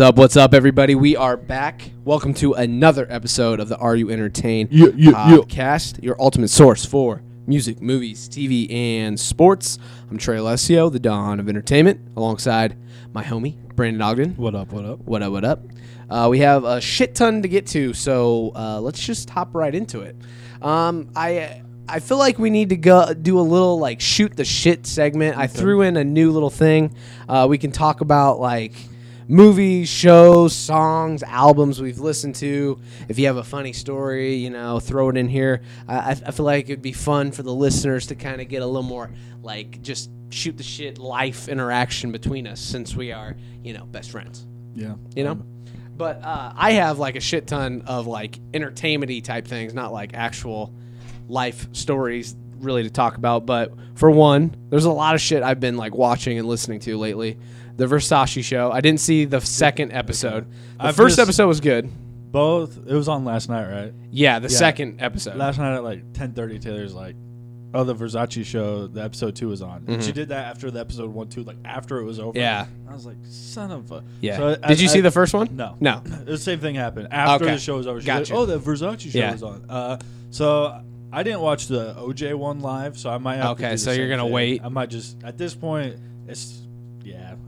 All right, what's up? What's up, everybody? We are back. Welcome to another episode of the Are You Entertained Yeah, yeah, yeah. podcast, your ultimate source for music, movies, TV, and sports. I'm Trey Alessio, the Dawn of Entertainment, alongside my homie Brandon Ogden. What up? What up? What up? What up? Uh, we have a shit ton to get to, so uh, let's just hop right into it. Um, I I feel like we need to go do a little like shoot the shit segment. I threw in a new little thing. Uh, we can talk about like movies, shows, songs, albums we've listened to. If you have a funny story, you know, throw it in here. I, I feel like it'd be fun for the listeners to kind of get a little more like just shoot the shit life interaction between us since we are, you know, best friends Yeah. you know. But uh, I have like a shit ton of like entertainmenty type things, not like actual life stories really to talk about. But for one, there's a lot of shit I've been like watching and listening to lately. The Versace show. I didn't see the second episode. The I've first just- episode was good. Both. It was on last night, right? Yeah, the Yeah. second episode. Last night at like 10:30. Taylor's like, "Oh, the Versace show. The episode two was on." And she did that after the episode one, two, like after it was over. Mm-hmm. yeah, I was like, "Son of a." yeah. So Did I- you I- see the first one? No. No. The same thing happened after Okay. the show was over. She's Gotcha. like, "Oh, the Versace show Yeah. was on." Uh, so I didn't watch the OJ one live, so I might have to Okay, do the so you're same gonna thing. wait? I might just at this point, it's.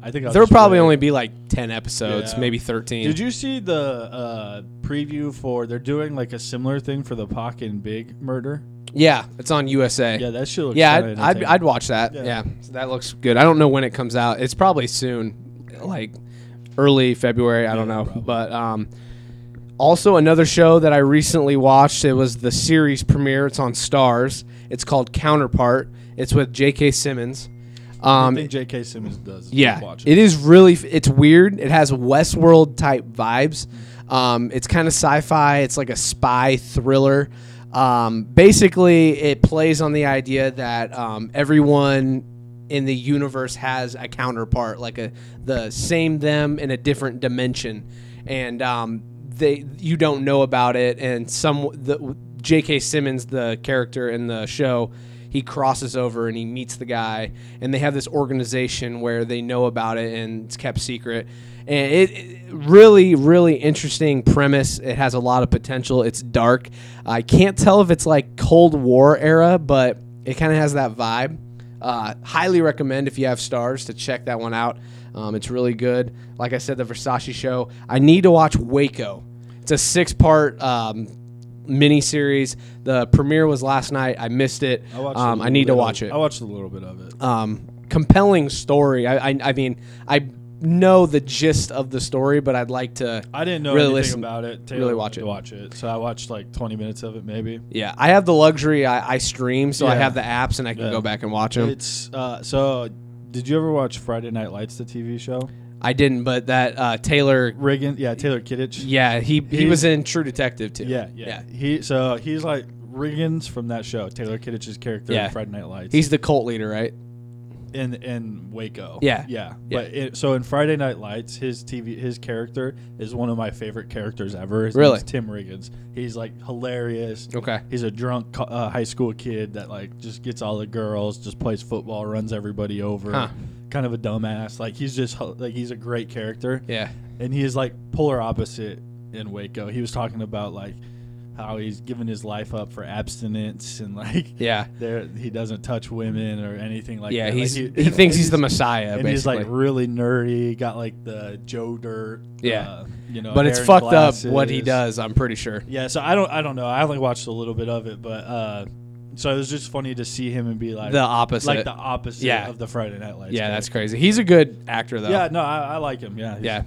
I think I'll There'll just probably wait. only be like ten episodes, Yeah. maybe thirteen. Did you see the uh, preview for? They're doing like a similar thing for the Pac and Big murder. Yeah, it's on USA. Yeah, that shit looks. Yeah, I'd, I'd. I'd watch that. Yeah. Yeah. so that looks good. I don't know when it comes out. It's probably soon, like early February. I don't know, probably. but um, also another show that I recently watched. It was the series premiere. It's on Starz. It's called Counterpart. It's with J.K. Simmons. I Um, think J.K. Simmons does. yeah, watch it is really. It's weird. It has Westworld type vibes. Um, it's kind of sci-fi. It's like a spy thriller. Um, basically, it plays on the idea that um, everyone in the universe has a counterpart, like a the same them in a different dimension, and um, they you don't know about it. And some the J.K. Simmons, the character in the show, he crosses over and he meets the guy and they have this organization where they know about it and it's kept secret. And it, it- really really interesting premise. It has a lot of potential. It's dark. I can't tell if it's like cold war era but it kind of has that vibe. Uh, highly recommend if you have Starz to check that one out. Um, it's really good. Like i said the versace show. I need to watch waco. It's a six part um, miniseries. The premiere was last night. I missed it. I, Um, I need to watch of, it. I watched a little bit of it. Um, compelling story. I, I, I mean, I know the gist of the story, but I'd like to. I didn't know really anything listen- about it. Taylor really watch it. Watch it. So I watched like 20 minutes of it, maybe. Yeah, I have the luxury. I, I stream, so I have the apps, and I can Yeah. go back and watch them. It's uh, so. Did you ever watch Friday Night Lights, the TV show? I didn't, but that uh, Taylor. Riggin, yeah, Taylor Kitsch. Yeah, he he was in True Detective too. Yeah, yeah, He so he's like Riggins from that show. Taylor Kitsch's character Yeah. in Friday Night Lights. He's the cult leader, right? in in Waco. Yeah. yeah. Yeah. But it, so in Friday Night Lights, his TV his character is one of my favorite characters ever. His Really? name's Tim Riggins. He's like hilarious. Okay. He's a drunk co- uh, high school kid that like just gets all the girls, just plays football, runs everybody over. Huh. Kind of a dumbass. Like he's just like he's a great character, Yeah. and he is like polar opposite in Waco. He was talking about like how he's given his life up for abstinence and like Yeah. there he doesn't touch women or anything like yeah. that. Like, He's he, he, thinks he's the Messiah, and basically. he's like really nerdy. Got like the Joe Dirt. Yeah. uh, you know. but it's fucked up what he does. I'm pretty sure. Yeah. So I don't. I don't know. I only watched a little bit of it, but uh, so it was just funny to see him and be like the opposite. like the opposite Yeah. of the Friday Night Lights. yeah, that's crazy. He's a good actor though. Yeah. No, I, I like him. Yeah. Yeah.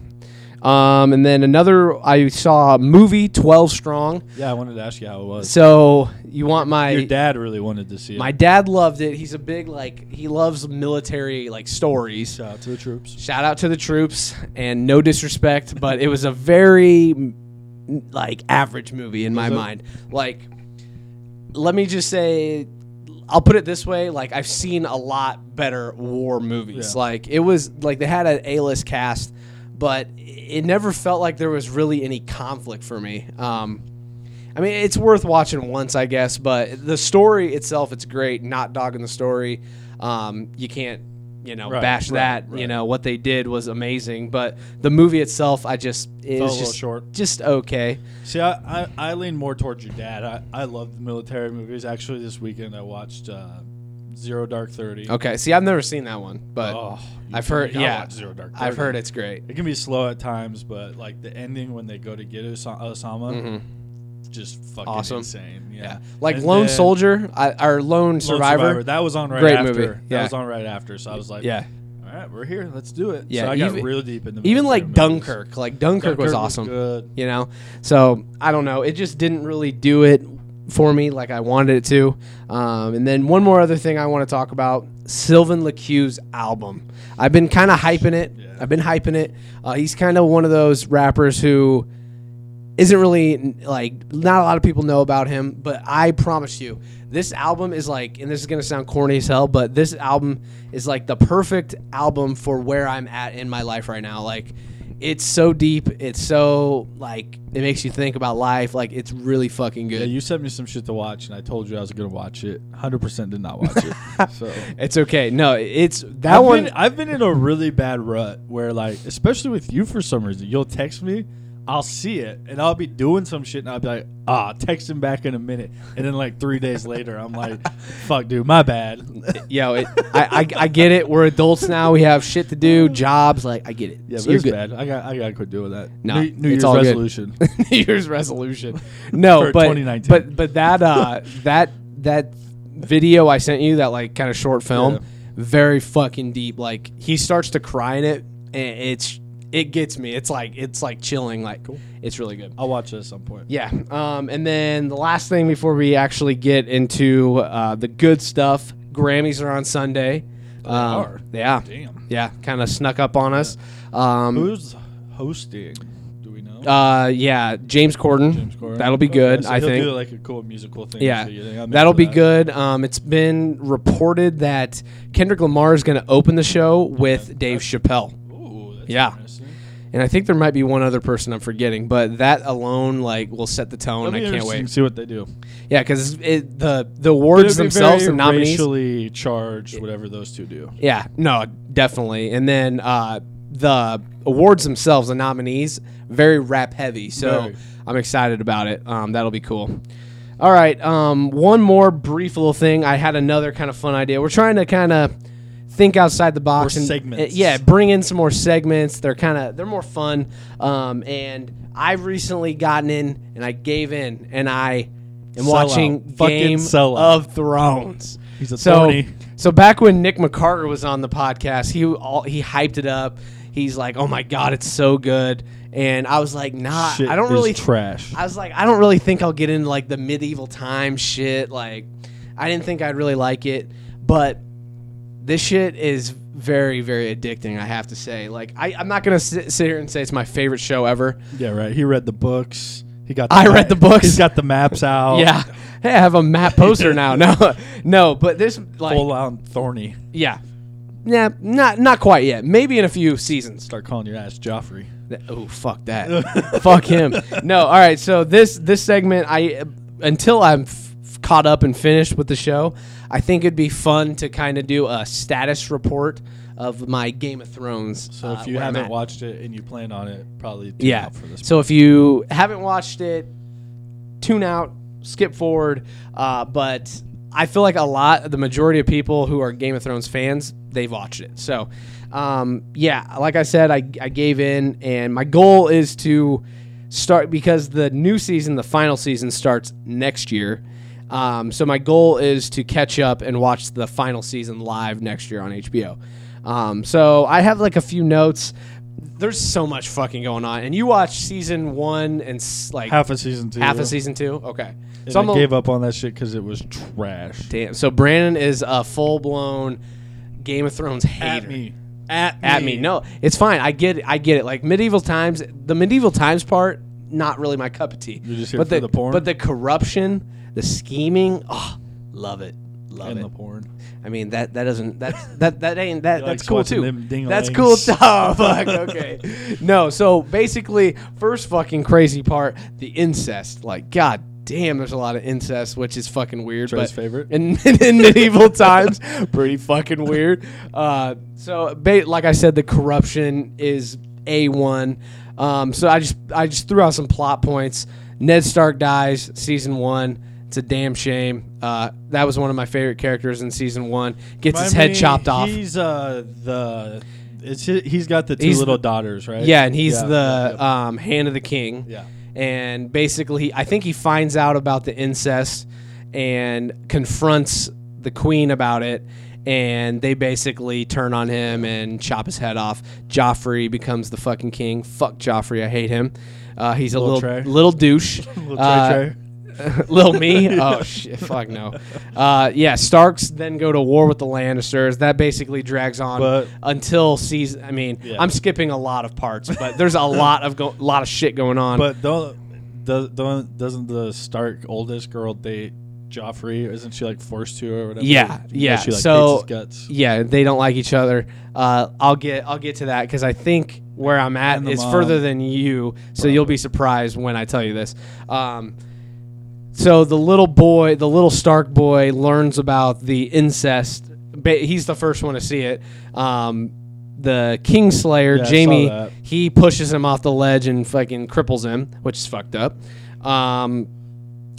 Um, and then another, I saw a movie, 12 Strong. Yeah. I wanted to ask you how it was. So you want my Your dad really wanted to see it. my dad loved it. He's a big like he loves military like stories. Shout out to the troops. Shout out to the troops and no disrespect, but it was a very like average movie in my it? mind. Like let me just say I'll put it this way, like I've seen a lot better war movies. Yeah. Like it was like they had an A-list cast, but it never felt like there was really any conflict for me. Um I mean, it's worth watching once, I guess, but the story itself, it's great. Not dogging the story. Um, you can't you know Right, bash right, that. You know what they did was amazing, but the movie itself, I just it Fell was just short. just okay. See, I, I, I lean more towards your dad. I, I love the military movies. Actually, this weekend I watched uh, Zero Dark Thirty. Okay, see, I've never seen that one, but Oh, I've heard- yeah, Zero Dark 30. I've heard it's great. It can be slow at times, but like the ending when they go to get Osa- Osama, hmm just fucking Awesome. insane. Yeah, Yeah, like And Lone then Soldier, I, or Lone Lone Survivor. That was on right Great after. movie. That was on right after. So I was like, Yeah, all right, we're here. Let's do it. Yeah, so I got even- real deep in the even like movies. Dunkirk, like Dunkirk, was awesome. good. you know so i don't know it just didn't really do it for me like i wanted it to um, and then one more other thing i want to talk about Sylvan LaCue's album i've been kind of hyping it Yeah. i've been hyping it uh, he's kind of one of those rappers who isn't really like not a lot of people know about him but i promise you this album is like and this is going to sound corny as hell but this album is like the perfect album for where i'm at in my life right now like it's so deep it's so like it makes you think about life like it's really fucking Yeah, good you sent me some shit to watch, and I told you I was gonna watch it. Hundred percent did not watch it. So it's okay no it's that I've one Been, I've been in a really bad rut where, like, especially with you for some reason, you'll text me, I'll see it, and I'll be doing some shit, and I'll be like, ah, text him back in a minute, and then like three days later, I'm like, fuck, dude, my bad. yo it, I, I i get it we're adults now we have shit to do jobs like i get it Yeah, So but you're it's bad. I got I got to quit doing that. No, New, New it's Year's resolution. New Year's resolution. No, but 2019. but but that uh that that video I sent you that like kind of short film, Yeah. very fucking deep. Like he starts to cry in it, and it's it gets me. It's like it's like chilling. Like it's really good. I'll watch it at some point. Yeah. Um, and then the last thing before we actually get into uh, the good stuff, Grammys are on Sunday. They Um, are? Yeah. Damn. Yeah. Kind of snuck up on us. Um, Who's hosting? Do we know? uh, yeah, James Corden. James Corden? That'll be Okay, good. so I he'll think. do like a cool musical thing. Yeah, so that'll be that. good. Um, it's been reported that Kendrick Lamar is going to open the show with Dave Chappelle, Ooh, that's Yeah. And I think there might be one other person I'm forgetting, but that alone like will set the tone. I can't wait. to see what they do. Yeah, because the the awards themselves, very the nominees. racially charged, whatever those two do. Yeah, no, definitely. And then uh, the awards themselves, the nominees, very rap heavy. So Very. I'm excited about it. Um, that'll be cool. All right. Um, one more brief little thing. I had another kind of fun idea. We're trying to kind of think outside the box More and segments. yeah, bring in some more segments. They're kind of they're more fun. Um, and I've recently gotten in and I gave in and I am watching. Fucking Game of Thrones. He's a So, thorny. so back when Nick McCarter was on the podcast, he all he hyped it up. He's like, "Oh my god, it's so good," and I was like, "Nah, Shit I don't really." trash. I was like, "I don't really think I'll get into like the medieval time shit." Like, I didn't think I'd really like it, but this shit is very, very addicting. I have to say. Like, I, I'm not gonna sit, sit here and say it's my favorite show ever. yeah, right. He read the books. He got. I read the books. He's got the maps out. Yeah, hey, I have a map poster now. No, no, but this like full on thorny. Yeah. Yeah, not not quite yet. Maybe in a few seasons. Start calling your ass Joffrey. Oh, fuck that. fuck him. No, all right. So this this segment I until I'm f- caught up and finished with the show, I think it'd be fun to kind of do a status report of my Game of Thrones. So uh, if you where I'm haven't watched it and you plan on it, probably tune yeah. out for this. So if you haven't watched it, tune out, skip forward. Uh, but I feel like a lot, the majority of people who are Game of Thrones fans, they've watched it. So, um, yeah, like I said, I, I gave in, and my goal is to start because the new season, the final season, starts next year. Um, so my goal is to catch up and watch the final season live next year on HBO. Um, so I have like a few notes. There's so much fucking going on, and you watch season one and s- like half a season two. half of season two. Okay, And so I'm I a, gave up on that shit because it was trash. damn. So Brandon is a full blown Game of Thrones hater. At me. At me. At me. No, it's fine. I get it. I get it. Like medieval times, the medieval times part, not really my cup of tea. You're just here but for the, the porn? But the corruption, the scheming, oh, love it. Love And it. the porn. I mean that that doesn't that that that ain't that that's cool too. That's cool. too. Oh fuck. Okay. no. So basically, first fucking crazy part, the incest. Like, god damn, there's a lot of incest, which is fucking weird. Trey's but favorite. in, in medieval times, pretty fucking weird. Uh, so, ba- like I said, the corruption is a one. Um, so I just I just threw out some plot points. Ned Stark dies, season one. It's a damn shame. Uh, that was one of my favorite characters in season one. Gets his head chopped off. He's uh the it's hi- he's got the two He's little the- daughters, right? Yeah, and he's Yeah, the yeah, Um, hand of the king. yeah. and basically I think he finds out about the incest and confronts the queen about it and they basically turn on him and chop his head off. Joffrey becomes the fucking king. Fuck Joffrey, I hate him. Uh, he's a Little little Trey. little douche. Little Uh, Trey. little me. Oh shit, fuck no. Uh, yeah, Starks then go to war with the Lannisters. That basically drags on But- until season. I mean, Yeah. I'm skipping a lot of parts, but there's a lot of go- lot of shit going on. But don't, do- don't doesn't the Stark oldest girl date Joffrey? Isn't she like forced to or whatever? Yeah, yeah. She like So- hates his guts. yeah, they don't like each other. Uh, I'll get I'll get to that because I think where I'm at And the is mom. further than you, so you'll be surprised when I tell you this. Um, so the little boy, the little Stark boy, learns about the incest. He's the first one to see it. Um, the Kingslayer, Yeah, Jaime, he pushes him off the ledge and fucking cripples him, which is fucked up. Um,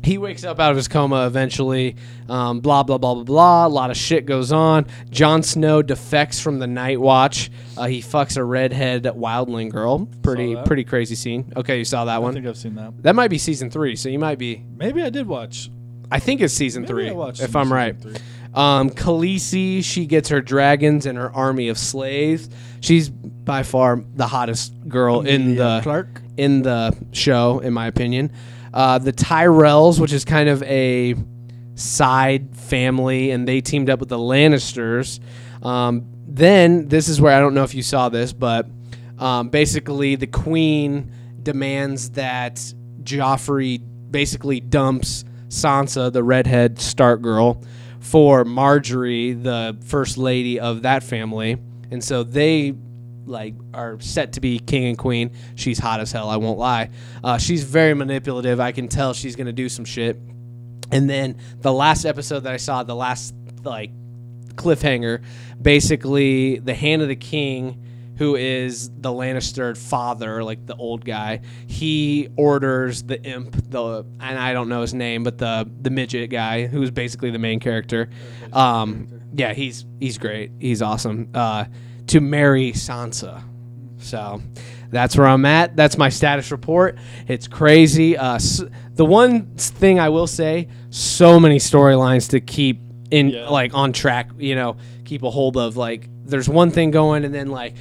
he wakes up out of his coma eventually. Um, blah blah blah blah blah. A lot of shit goes on. Jon Snow defects from the Night Watch. Uh, he fucks a redhead wildling girl. Pretty pretty crazy scene. Okay, you saw that one? I one. think I've seen that. That might be season three, so you might be. Maybe I did watch. I think it's season Maybe three, I watched if some I'm season right. three. Um, Khaleesi, she gets her dragons and her army of slaves. She's by far the hottest girl in the Clark. in the show, in my opinion. Uh, the Tyrells, which is kind of a side family, and they teamed up with the Lannisters. Um, then this is where I don't know if you saw this, but um, basically the Queen demands that Joffrey basically dumps Sansa, the redhead Stark girl, for Margaery, the first lady of that family, and so they like are set to be king and queen. She's hot as hell. I won't lie. Uh, she's very manipulative. I can tell she's gonna do some shit. And then the last episode that I saw, the last like cliffhanger, basically the hand of the king, who is the Lannister father, like the old guy, he orders the imp, the and I don't know his name, but the the midget guy, who's basically the main character. Um, yeah, he's he's great. He's awesome. Uh, to marry Sansa. So that's where I'm at. That's my status report. It's crazy. Uh, s- the one thing I will say, so many storylines to keep in Yeah. like on track. You know, keep a hold of. Like, there's one thing going, and then like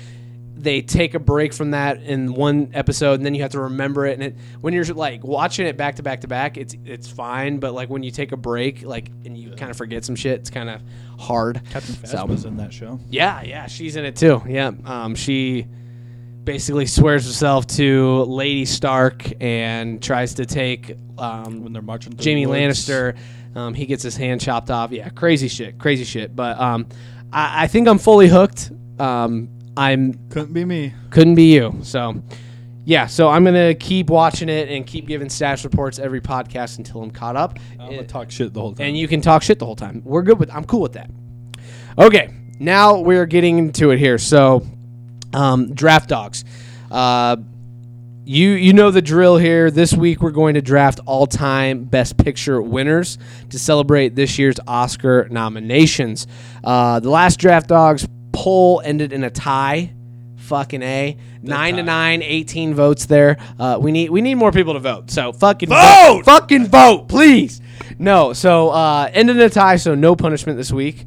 they take a break from that in one episode, and then you have to remember it. And it, when you're like watching it back to back to back, it's it's fine. But like when you take a break, like and you kind of forget some shit, it's kind of hard. Captain So- in that show. Yeah, yeah, she's in it too. Yeah, um, she basically swears herself to Lady Stark and tries to take um, When they're marching through Jaime. Lannister. Um, he gets his hand chopped off. Yeah, crazy shit, crazy shit. But um, I, I think I'm fully hooked. Um, I'm Couldn't be me. couldn't be you. So yeah, so I'm gonna keep watching it and keep giving status reports every podcast until I'm caught up. I'm gonna talk shit the whole time. and you can talk shit the whole time. We're good with. I'm cool with that. Okay, now we're getting into it here. So, um, draft dogs. Uh, you you know the drill here. This week we're going to draft all time Best Picture winners to celebrate this year's Oscar nominations. Uh, the last draft dogs poll ended in a tie. Fucking a nine to nine, 18 votes there. Uh, we need we need more people to vote. So fucking Vote! fucking vote, please. No, so uh, ended in a tie. So no punishment this week.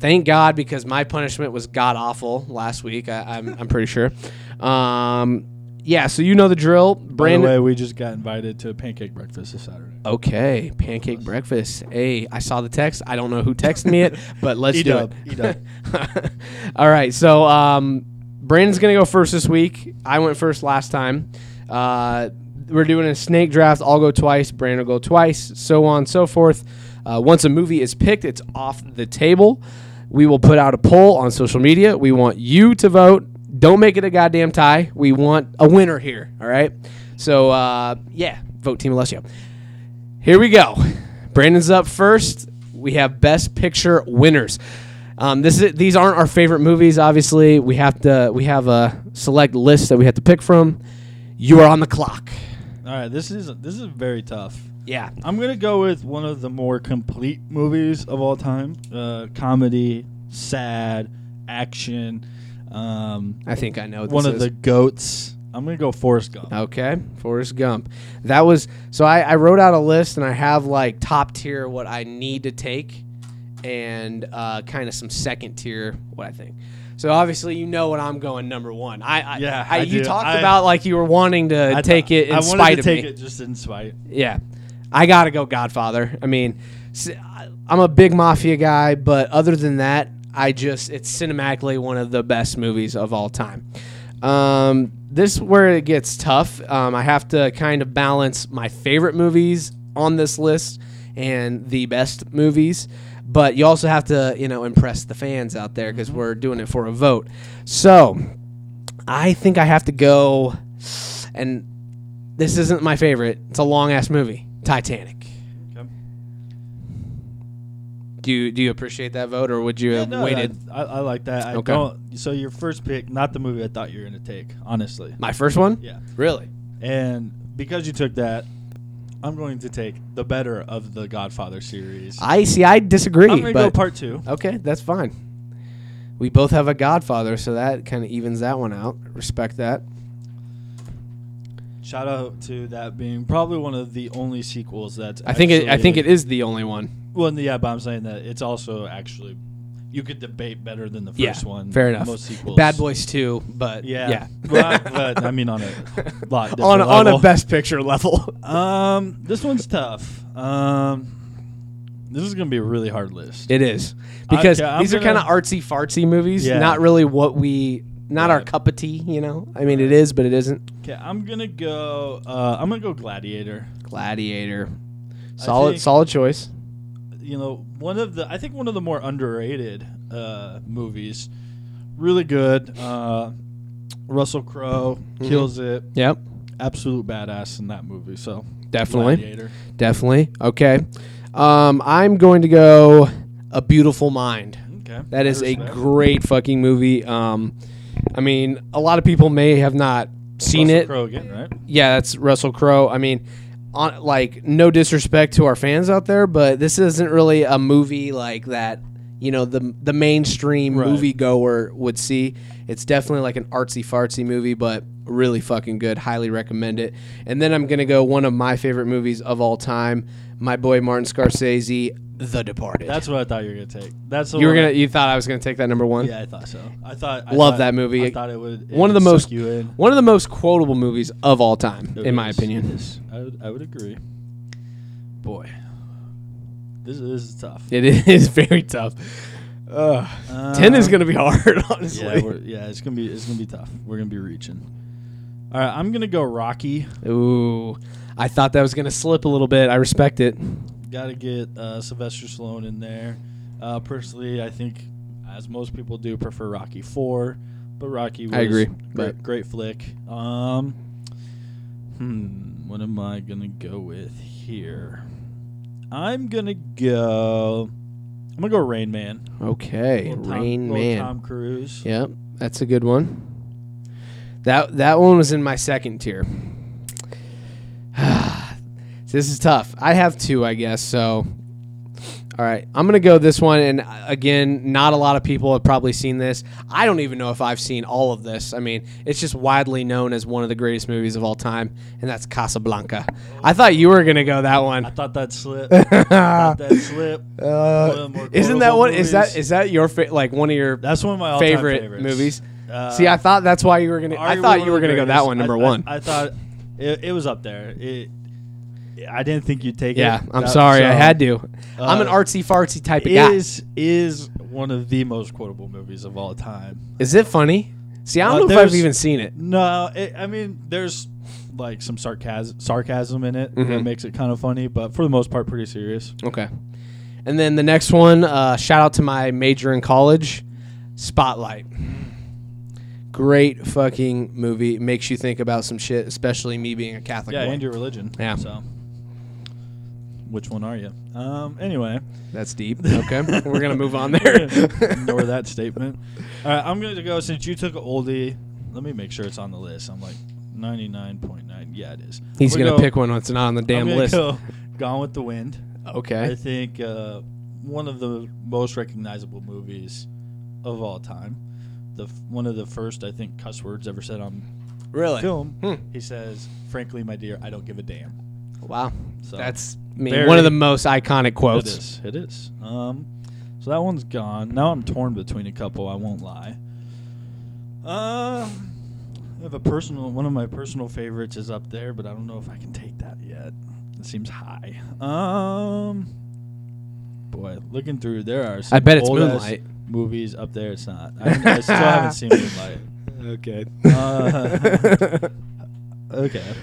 Thank God because my punishment was god awful last week. I, I'm I'm pretty sure. Um, yeah, so you know the drill. Brandon. By the way, we just got invited to a pancake breakfast this Saturday. Okay, pancake breakfast. Hey, I saw the text. I don't know who texted me it, but let's do E-dub, it. E-dub. All right, so um, Brandon's gonna go first this week. I went first last time. Uh, we're doing a snake draft. I'll go twice. Brandon will go twice. So on and so forth. Uh, once a movie is picked, it's off the table. We will put out a poll on social media. We want you to vote. Don't make it a goddamn tie. We want a winner here. All right. So uh, yeah, vote Team Alessio. Here we go. Brandon's up first. We have Best Picture winners. Um, this is these aren't our favorite movies. Obviously, we have to we have a select list that we have to pick from. You are on the clock. All right, this is this is very tough. Yeah. I'm gonna go with one of the more complete movies of all time. Uh, comedy, sad, action. Um, I think I know what one of is. the goats. I'm gonna go Forrest Gump. Okay, Forrest Gump. That was so. I, I wrote out a list and I have like top tier what I need to take, and uh, kind of some second tier what I think. So obviously you know what I'm going number one. I, I Yeah, I, I you do. talked I- about like you were wanting to take it in I wanted spite to of take me. it just in spite. Yeah, I gotta go Godfather. I mean, I'm a big mafia guy, but other than that, I just it's cinematically one of the best movies of all time. Um, this is where it gets tough. Um, I have to kind of balance my favorite movies on this list and the best movies. But you also have to, you know, impress the fans out there because we're doing it for a vote. So, I think I have to go, and this isn't my favorite. It's a long ass movie, Titanic. Do you do you appreciate that vote, or would you Yeah, have no, waited? I, I like that. I Okay. don't. So your first pick, not the movie I thought you were gonna take. Honestly. My first one, Yeah. really. And because you took that, I'm going to take the better of the Godfather series. I see. I disagree. I'm gonna go part two. okay, that's fine. We both have a Godfather, so that kind of evens that one out. Respect that. Shout out to that being probably one of the only sequels that's. I think it. I think it is the only one. Well, yeah, but I'm saying that it's also actually you could debate better than the Yeah, first one. fair enough. Most sequels. Bad Boys Two, but Yeah. yeah, Well, but I mean on a lot on a, on a. Best Picture level. Um, this one's tough. Um, this is gonna be a really hard list. It is because Okay, these are kind of artsy fartsy movies, Yeah. not really what we, not our cup of tea. You know, I mean, it is, but it isn't. Okay, I'm gonna go. Uh, I'm gonna go Gladiator. Gladiator, solid, solid choice. You know, one of the I think one of the more underrated uh, movies. Really good. Uh, Russell Crowe Mm-hmm. kills it. Yep, Absolute badass in that movie. So definitely, Gladiator. definitely. Okay, um, I'm going to go A Beautiful Mind. Okay, That is a respect. great fucking movie. Um, I mean, a lot of people may have not seen Russell it. Crowe again, right? Yeah, that's Russell Crowe. I mean, on like no disrespect to our fans out there, but this isn't really a movie like that. You know, the the mainstream Right. movie goer would see. It's definitely like an artsy fartsy movie, but really fucking good. Highly recommend it. And then I'm gonna go one of my favorite movies of all time. My boy Martin Scorsese, The Departed. That's what I thought you were gonna take. That's the you were one gonna. I- You thought I was gonna take that number one. yeah, I thought so. I thought. I Love thought- that movie. I thought it would. it One of the most- suck you in. One of the most quotable movies of all time, It in my is, opinion. it is. I would, I would agree. Boy, this, this is tough. It is very tough. Ugh. Ten is Um, gonna be hard, Yeah, honestly. we're, yeah, it's gonna be it's gonna be tough. We're gonna be reaching. All right, I'm gonna go Rocky. Ooh, I thought that was gonna slip a little bit. I respect it. Got to get uh, Sylvester Stallone in there. Uh, personally, I think, as most people do, prefer Rocky Four, but Rocky. Was I agree, Great, great flick. Um, hmm, what am I gonna go with here? I'm gonna go. I'm gonna go Rain Man. Okay, Little Tom- Rain little Man. Tom Cruise. Yep, that's a good one. That that one was in my second tier. This is tough. I have two, I guess. So, all right, I'm gonna go this one. And uh, again, not a lot of people have probably seen this. I don't even know if I've seen all of this. I mean, it's just widely known as one of the greatest movies of all time, and that's Casablanca. I thought you were gonna go that one. I thought that slip. thought that slip. One of the more Uh, isn't that quotable what is that movies. is that is that your fa- like one of your That's one of my favorite favorites. movies? Uh, See, I thought that's why you were gonna. I thought you were gonna go that one, number I- I- one. I, thought it, it was up there. It, I didn't think you'd take yeah, it. I'm That- sorry, I had to. I'm an uh, artsy fartsy type of guy. Is is one of the most quotable movies of all time. Is it funny? See, I don't Uh, know if I've even seen it. No, it, I mean there's like some sarcasm sarcasm in it that Mhm. makes it kind of funny, but for the most part, pretty serious. Okay. And then the next one, uh, shout out to my major in college, Spotlight. Great fucking movie. Makes you think about some shit, especially me being a Catholic Yeah, boy. and your religion. Yeah. So which one are you? Um. Anyway, That's deep. Okay, we're gonna move on there. ignore that statement. All right, I'm going to go since you took an oldie. Let me make sure it's on the list. I'm like 99.9. Yeah, it is. He's gonna go- pick one that's not on the damn list. Go Gone with the Wind. Okay. I Okay. think uh, one of the most recognizable movies of all time. The f- one of the first I think cuss words ever said on Really? film. Hmm. He says, "Frankly, my dear, I don't give a damn." Wow. So That's I mean, one of the most iconic quotes. is. It is. Um, so that one's gone. Now I'm torn between a couple. I won't lie. Uh, I have a personal. One of my personal favorites is up there, but I don't know if I can take that yet. It seems high. Um, boy, looking through, there are. Some I bet it's old-ass Moonlight. movies up there. It's not. I, I still haven't seen Moonlight. Okay. Uh, okay.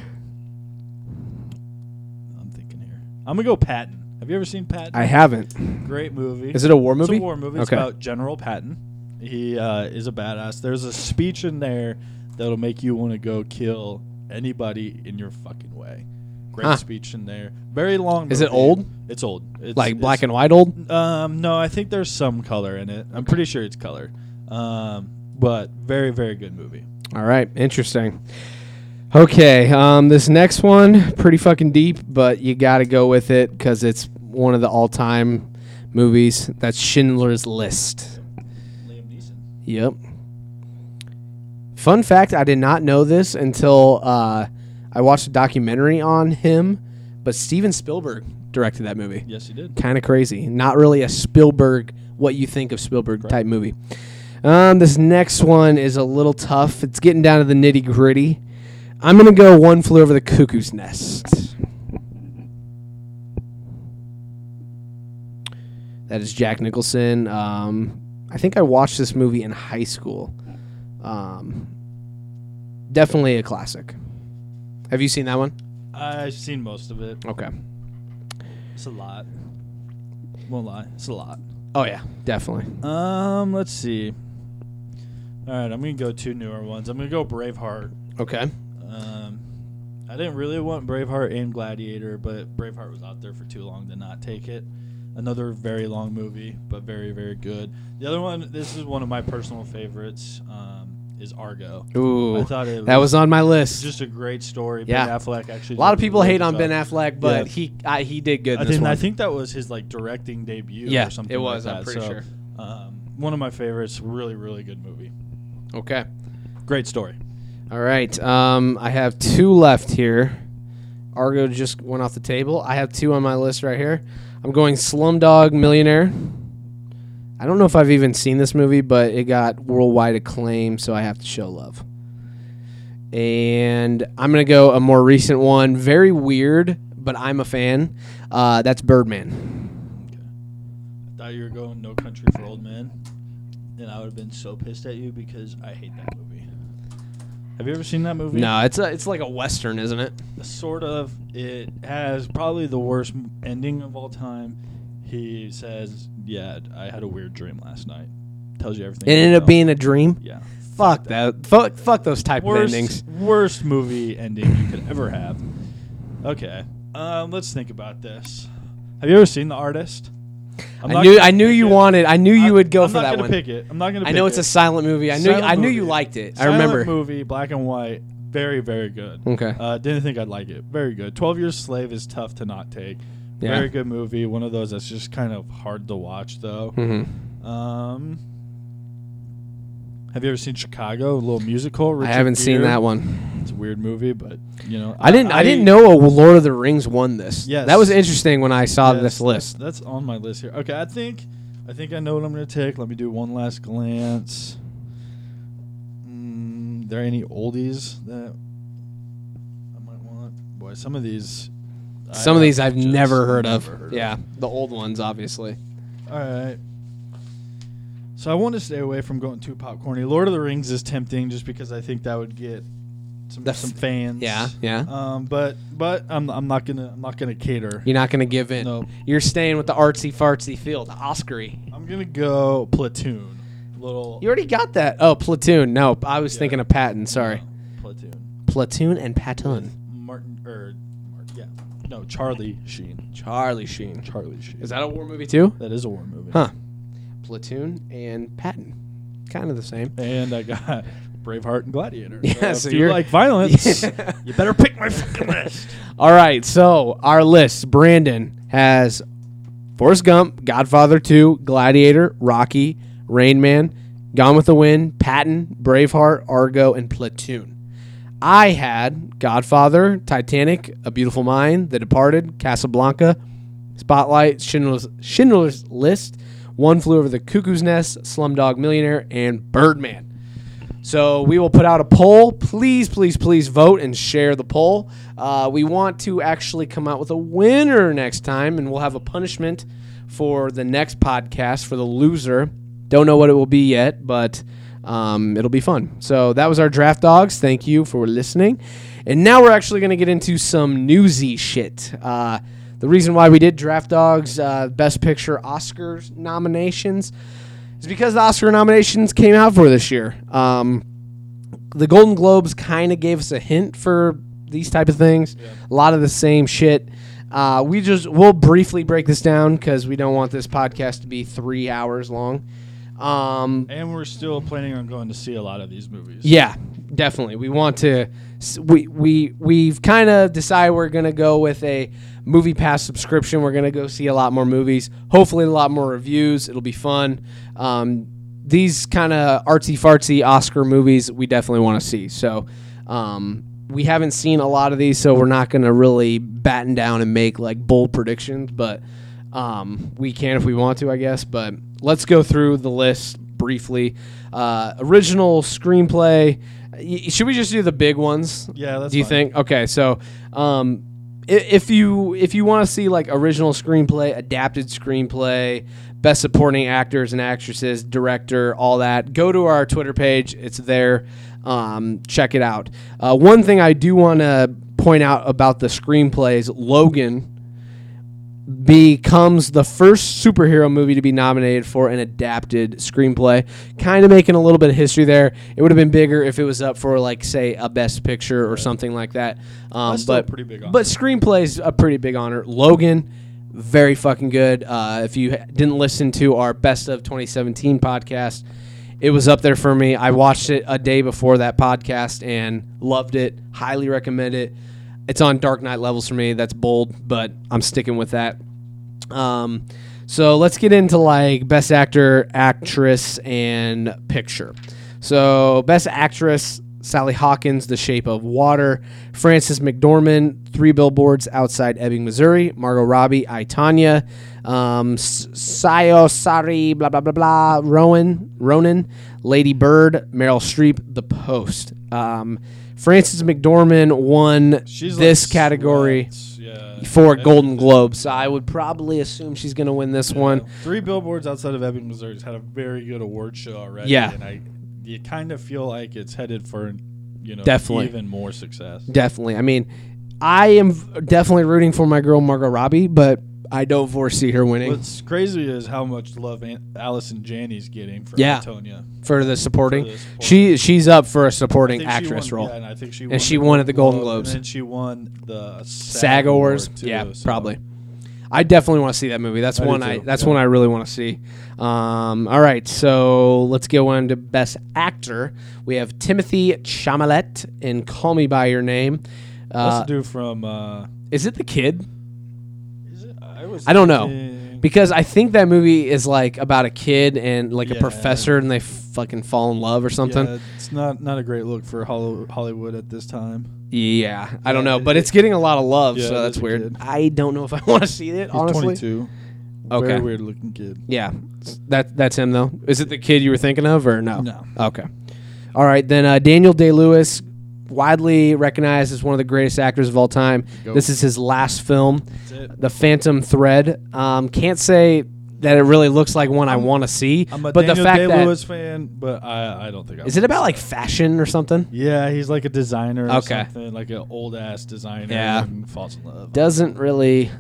I'm gonna go Patton. Have you ever seen Patton? I haven't. Great movie. Is it a war movie? It's a war movie. It's Okay. about General Patton. He uh, is a badass. There's a speech in there that'll make you want to go kill anybody in your fucking way. Great Huh. speech in there. Very long. Is it movie. old? It's old. It's, Like black and white old? Um, no, I think there's some color in it. I'm pretty sure it's color. Um, but very, very good movie. All right, interesting. Okay, um, this next one pretty fucking deep, but you got to go with it because it's one of the all-time movies. That's Schindler's List. Liam Neeson. Yep. Fun fact: I did not know this until uh, I watched a documentary on him. But Steven Spielberg directed that movie. Yes, he did. Kind of crazy. Not really a Spielberg, what you think of Spielberg type movie. Um, this next one is a little tough. It's getting down to the nitty gritty. I'm gonna go one flew over the cuckoo's nest. That is Jack Nicholson. Um, I think I watched this movie in high school. Um, definitely a classic. Have you seen that one? I've seen most of it. Okay. It's a lot. Won't lie. It's a lot. Oh yeah, definitely. Um, let's see. All right, I'm gonna go two newer ones. I'm gonna go Braveheart. Okay. Um, I didn't really want Braveheart and Gladiator, but Braveheart was out there for too long to not take it. Another very long movie, but very very good. The other one, this is one of my personal favorites, um, is Argo. Ooh, I thought it that was on my list. just a great story. Yeah. Ben Affleck actually. A lot of people hate on. Ben Affleck, but Yeah. he I, he did good. I this think one. I think that was his like directing debut. Yeah, or something it was, Like I'm pretty So, sure. Um, one of my favorites. Really, really good movie. Okay. Great story. All right. Um, I have two left here. Argo just went off the table. I have two on my list right here. I'm going Slumdog Millionaire. I don't know if I've even seen this movie, but it got worldwide acclaim, so I have to show love. And I'm gonna go a more recent one. Very weird, but I'm a fan. Uh, that's Birdman. I thought you were going No Country for Old Men, and I would have been so pissed at you because I hate that movie. Have you ever seen that movie? No, it's a, it's like a western, isn't it? Sort of. It has probably the worst ending of all time. He says, "Yeah, I had a weird dream last night." Tells you everything. It you ended up being a dream. Yeah. Fuck that. Fuck, fuck those type of endings. worst movie ending you could ever have. Okay. Um, let's think about this. Have you ever seen The Artist? I'm I knew I knew you it. wanted. I knew you I'm- would go I'm for not that gonna one. pick it. I'm not gonna. I know it's it. a silent movie. I knew Silent I knew you liked it. I remember. movie, black and white, very very good. Okay. Uh, didn't think I'd like it. Very good. Twelve Years Slave is tough to not take. Yeah. Very good movie. One of those that's just kind of hard to watch though. hmm Um, have you ever seen Chicago? A little musical. I haven't seen that one. It's a weird movie, but you know, I didn't. I, didn't know a Lord of the Rings won this. Yes. That was interesting when I saw Yes, this list. That's on my list here. Okay, I think I think I know what I'm going to take. Let me do one last glance. Mm, there any oldies that I might want? Boy, some of these. I Some of these I've never heard of. heard yeah, the old ones, obviously. All right. So I want to stay away from going too popcorny. Lord of the Rings is tempting just because I think that would get some f- some fans. Yeah, yeah. Um, but but I'm I'm not gonna I'm not gonna cater. You're not gonna give in. No. You're staying with the artsy fartsy feel, the Oscary. I'm gonna go platoon. Little You already got that. Oh, platoon. No, I was Yeah. thinking of Patton. Sorry, No, platoon. platoon and Patton. Martin or Martin, yeah, No, Charlie Sheen. Charlie Sheen. Charlie Sheen. Is that a war movie too? that is a war movie. Huh. Platoon and Patton. Kind of the same. And I got Braveheart and Gladiator. Yeah, so if you like violence, Yeah. you better pick my fucking list. All right, so our list Brandon has Forrest Gump, Godfather 2, Gladiator, Rocky, Rain Man, Gone with the Wind, Patton, Braveheart, Argo, and Platoon. I had Godfather, Titanic, A Beautiful Mind, The Departed, Casablanca, Spotlight, Schindler's, Schindler's List, One Flew Over the Cuckoo's Nest, Slumdog Millionaire, and Birdman. So we will put out a poll. Please, please, please vote and share the poll. Uh, we want to actually come out with a winner next time, and we'll have a punishment for the next podcast for the loser. Don't know what it will be yet, but um, it'll be fun. So that was our draft dogs. Thank you for listening. And now we're actually going to get into some newsy shit. Uh, the reason why we did draft dogs, uh, best picture Oscars nominations is because the Oscar nominations came out for this year. Um, the Golden Globes kind of gave us a hint for these type of things. A lot of the same shit. Uh, we just we'll briefly break this down because we don't want this podcast to be three hours long. Um, And we're still planning on going to see a lot of these movies. yeah, definitely. We want to. We we we've kind of decided we're gonna go with a movie pass subscription. We're gonna go see a lot more movies. Hopefully, a lot more reviews. It'll be fun. Um, these kind of artsy fartsy Oscar movies we definitely want to see. So. Um, we haven't seen a lot of these, so we're not going to really batten down and make like bold predictions, but um, we can if we want to, I guess. But let's go through the list briefly. Uh, original screenplay. Should we just do the big ones? Yeah, that's do you fine. think? Okay, so um, if you if you want to see like original screenplay, adapted screenplay, best supporting actors and actresses, director, all that, go to our Twitter page. It's there. Um, check it out. Uh, one thing I do want to point out about the screenplays, Logan becomes the first superhero movie to be nominated for an adapted screenplay. Kind of making a little bit of history there. It would have been bigger if it was up for like say a best picture or something like that. Um, That's still a but pretty big honor. but screenplay's a pretty big honor. Logan, very fucking good. Uh, if you didn't listen to our best of 2017 podcast, it was up there for me. I watched it a day before that podcast and loved it. Highly recommend it. It's on Dark Knight levels for me. That's bold, but I'm sticking with that. Um, so let's get into like best actor, actress, and picture. So best actress, Sally Hawkins, The Shape of Water, Frances McDormand, Three Billboards Outside Ebbing, Missouri, Margot Robbie, I Tonya, um, Sayo Sari, blah blah blah blah, Rowan, Ronan, Lady Bird, Meryl Streep, The Post. Um, Frances McDormand won She's this like category yeah. for Everything. Golden Globe, so I would probably assume she's going to win this one. Three billboards outside of Ebbing, Missouri has had a very good award show already. Yeah. and I, you kind of feel like it's headed for, you know, Definitely. even more success. Definitely. I mean, I am definitely rooting for my girl Margot Robbie, but I don't foresee her winning What's crazy is how much love An- Allison Janney's getting for Yeah. Antonia. for the supporting. For the supporting. She she's up for a supporting actress won- role. Yeah, and I think she And won she the won at the Golden Globe, Globes. And then she won the SAG, SAG Awards, Award, too, yeah, so- probably. I definitely want to see that movie. That's I one I that's yeah. one I really want to see. Um, all right, so let's go on to best actor. We have Timothée Chalamet in Call Me by Your Name. What's Uh, the dude from? Uh, is it the kid? I, don't know. Because I think that movie is like about a kid and like a professor and they fucking fall in love or something. Yeah, it's not not a great look for Hollywood at this time. Yeah, I don't know, but it's getting a lot of love, Yeah, so that's weird. I don't know if I want to see it, He's honestly. 22. Okay. Very weird looking kid. Yeah, that that's him though. Is it the kid you were thinking of or no? No. Okay. All right, then uh, Daniel Day Lewis, widely recognized as one of the greatest actors of all time. Go. This is his last film, The Phantom Thread. Um, can't say that it really looks like one I want to see, I'm a but Daniel the fact that Day-Lewis fan, but I I don't think I is it about like fashion or something? Yeah, he's like a designer or Okay. something, like an old ass designer Yeah. and falls in love. Doesn't really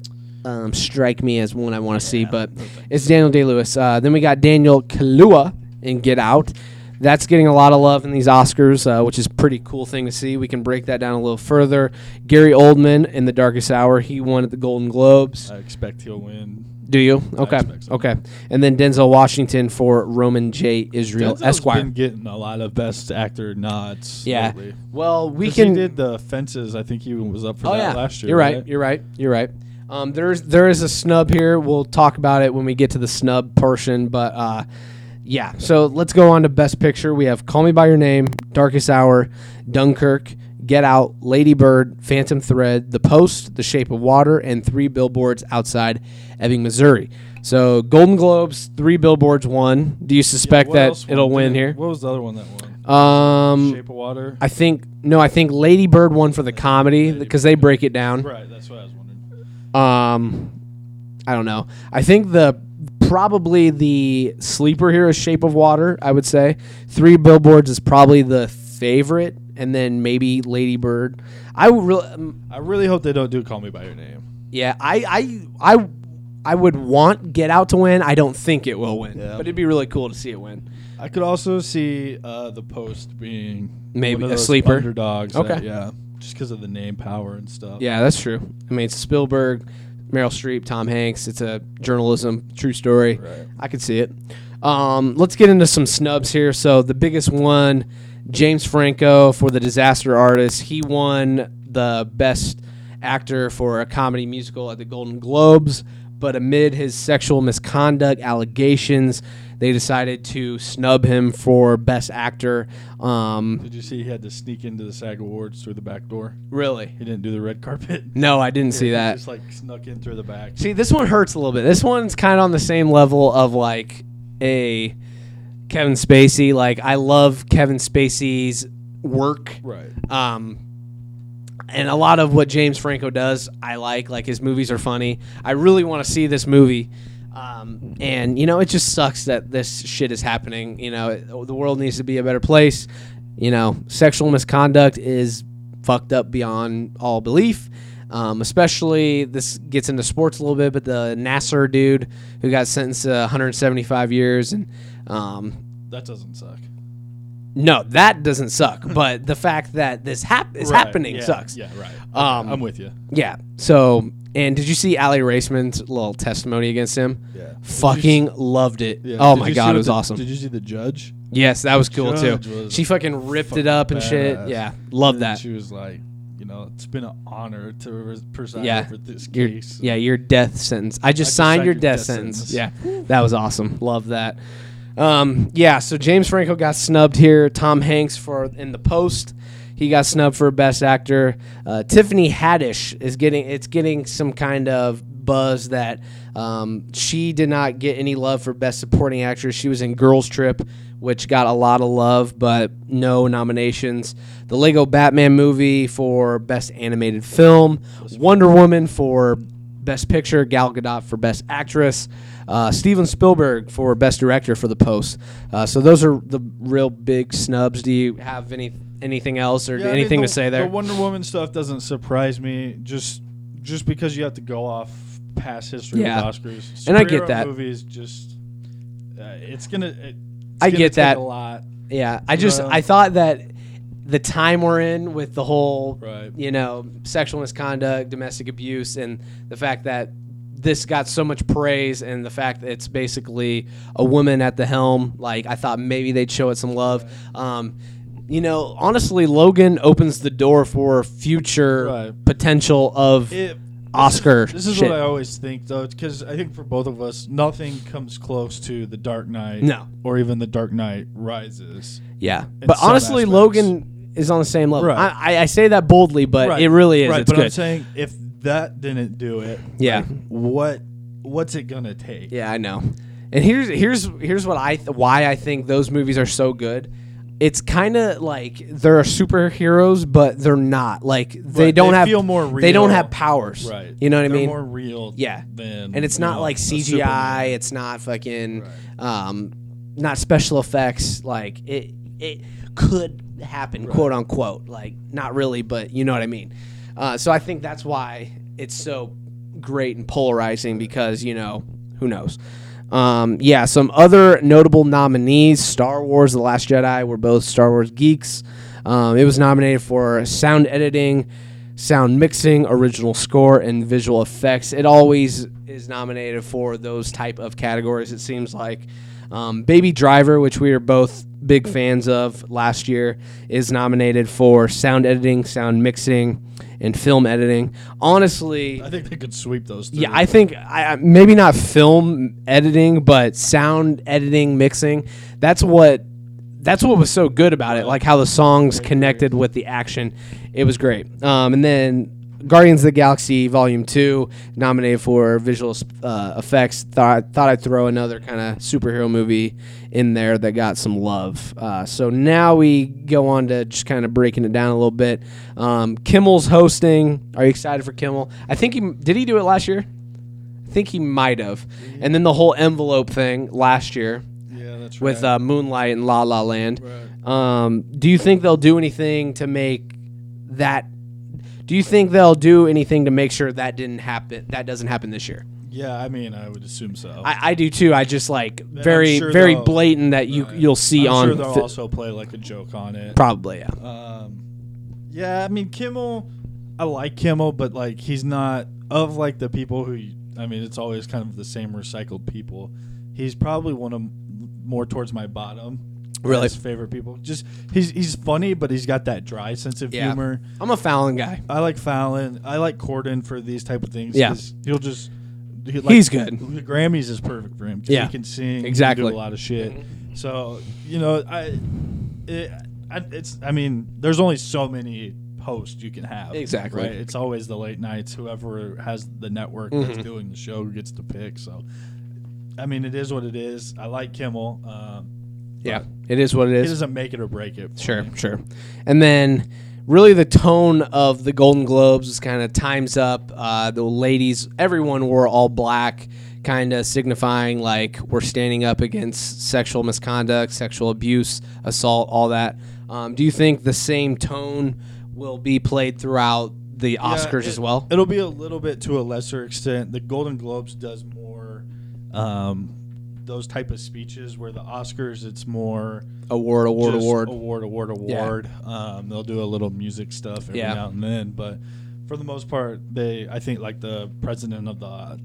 um, strike me as one I want to see, but it's Daniel Day Lewis. Uh, then we got Daniel Kaluuya in Get Out. That's getting a lot of love in these Oscars, uh, which is a pretty cool thing to see. We can break that down a little further. Gary Oldman in The Darkest Hour, he won at the Golden Globes. I expect he'll win. Do you? Okay. so. Okay. And then Denzel Washington for Roman J. Israel Denzel's Esquire. been getting a lot of best actor nods. Yeah. lately. Well, we can. He did the fences. I think he was up for oh that yeah, last year. you're right. You're right. You're right. Um, there's there is a snub here. We'll talk about it when we get to the snub portion. But uh, yeah. So let's go on to Best Picture. We have Call Me by Your Name, Darkest Hour, Dunkirk, Get Out, Lady Bird, Phantom Thread, The Post, The Shape of Water, and Three Billboards Outside Ebbing, Missouri. So Golden Globes, Three Billboards won. Do you suspect what that won? it'll win here? What was the other one that won? Um, Shape of Water. I think no. I think Lady Bird won for the comedy because they break it down. right. That's what I was wondering. Um, I don't know. I think the probably the sleeper here is Shape of Water. I would say Three Billboards is probably the favorite, and then maybe Lady Bird. I really, um, I really hope they don't do Call Me by Your Name. yeah. I I I I would want Get Out to win. I don't think it will win, Yeah. but it'd be really cool to see it win. I could also see uh, the Post being Maybe a sleeper. underdogs. Okay. that- yeah, just because of the name power and stuff. Yeah, that's true. I mean, Spielberg, Meryl Streep, Tom Hanks. It's a journalism true story. Right. I could see it. Um, let's get into some snubs here. So the biggest one, James Franco for the Disaster Artist. He won the best actor for a comedy musical at the Golden Globes, but amid his sexual misconduct allegations, they decided to snub him for best actor. Um, Did you see he had to sneak into the SAG Awards through the back door? really? He didn't do the red carpet. No, I didn't see He that. Just like snuck in through the back. See, this one hurts a little bit. This one's kind of on the same level of like a Kevin Spacey. Like I love Kevin Spacey's work. Right. Um and a lot of what James Franco does, I like. Like his movies are funny. I really want to see this movie. Um, and you know, it just sucks that this shit is happening. You know, it- the world needs to be a better place. You know, sexual misconduct is fucked up beyond all belief. Um, especially this gets into sports a little bit, but the Nassar dude who got sentenced to 175 years, and um, That doesn't suck. No, that doesn't suck. but the fact that this hap- is Right, happening yeah, sucks. Yeah, right. Um, I'm with you. Yeah. So, and did you see Aly Raisman's little testimony against him? Yeah. Fucking loved it. Yeah. Oh Did my god, it was the- awesome. Did you see the judge? yes, that was cool too. She fucking ripped it up and shit. Yeah, love that. She was like, you know, it's been an honor to preside Yeah. over this Your, case. yeah, your death sentence. I just just signed signed your your death, death sentence. sentence. Yeah, that was awesome. Love that. Um, yeah, so James Franco got snubbed here. Tom Hanks for in the post. He got snubbed for best actor. Uh, Tiffany Haddish is getting it's getting some kind of buzz that um, she did not get any love for best supporting actress. She was in Girls Trip, which got a lot of love, but no nominations. The Lego Batman movie for best animated film. Wonder Woman for Best Picture, Gal Gadot for Best Actress, uh, Steven Spielberg for Best Director for The Post. Uh, so those are the real big snubs. Do you have any anything else or Yeah, I mean, anything the- to say there? The Wonder Woman stuff doesn't surprise me. Just just because you have to go off past history Yeah. with Oscars. And I get that. Movies just uh, it's gonna. It, it's I gonna get that. a lot. yeah, I just know? I thought that the time we're in with the whole Right. you know sexual misconduct, domestic abuse, and the fact that this got so much praise and the fact that it's basically a woman at the helm like i thought maybe they'd show it some love um, you know honestly logan opens the door for future Right. potential of It, oscar This is shit. what I always think, though, because I think for both of us, nothing comes close to the Dark Knight, No. or even the Dark Knight Rises. yeah but some honestly aspects. logan is on the same level Right. I, I, I say that boldly but Right. it really is Right, it's but I'm good saying if that didn't do it, Yeah. like, what what's it gonna take? Yeah, I know. And here's here's here's what I th- why I think those movies are so good. It's kind of like they're superheroes, but they're not. Like they Right, don't they have feel more real. They don't have powers. Right. You know what I They're mean? More real. Yeah. Than and it's not know, like CGI. It's not fucking Right. um, not special effects. Like it it could happen, quote unquote. Like not really, but you know what I mean. Uh, so I think that's why it's so great and polarizing because you know who knows. Um, yeah, some other notable nominees: Star Wars: The Last Jedi. We're both Star Wars geeks. Um, it was nominated for sound editing, sound mixing, original score, and visual effects. It always is nominated for those type of categories. It seems like um, Baby Driver, which we are both big fans of last year, is nominated for sound editing, sound mixing, and film editing. Honestly, I think they could sweep those. Three. yeah, I think I, maybe not film editing, but sound editing, mixing. That's what that's what was so good about it. Like how the songs connected with the action. It was great. Um, and then Guardians of the Galaxy Volume Two nominated for visual uh, effects. Thought thought I'd throw another kind of superhero movie in there that got some love. Uh, so now we go on to just kind of breaking it down a little bit. Um, Kimmel's hosting. Are you excited for Kimmel? I think he did he do it last year. I think he might have. And then the whole envelope thing last year yeah, that's with right. uh, Moonlight and La La Land. Right. Um, do you think they'll do anything to make that? Do you think they'll do anything to make sure that didn't happen? That doesn't happen this year. Yeah, I mean, I would assume so. I, I do too. I just like very sure very they'll- blatant that you you'll see I'm on Sure they'll also play like a joke on it. probably yeah. Um, yeah, I mean Kimmel, I like Kimmel, but like he's not of like the people who. I mean, it's always kind of the same recycled people. He's probably one of more towards my bottom. Really? as favorite people. Just he's he's funny, but he's got that dry sense of Yeah. humor. I'm a Fallon guy. I like Fallon. I like Corden for these type of things. Yeah. 'cause he'll just. He- He's good. The Grammys is perfect for him. 'cause Yeah. he can sing. he can Exactly. do a lot of shit. So you know, I, it, I, it's. I mean, there's only so many hosts you can have. Exactly. Right? It's always the late nights. Whoever has the network that's doing the show gets to pick. So, I mean, it is what it is. I like Kimmel. Um, Yeah, it is what it is. it It is. doesn't make it or break it. for Sure, me. sure. And then really the tone of the Golden Globes is kind of times up. Uh, the ladies, everyone wore all black, kind of signifying like we're standing up against sexual misconduct, sexual abuse, assault, all that. Um, do you think the same tone will be played throughout the Yeah, Oscars it- as well? It'll be a little bit to a lesser extent. The Golden Globes does more um, those type of speeches, where the Oscars it's more Award, award, award. award, award, award. Um, they'll do a little music stuff every Yeah. now and then, but for the most part, they I think like the president of the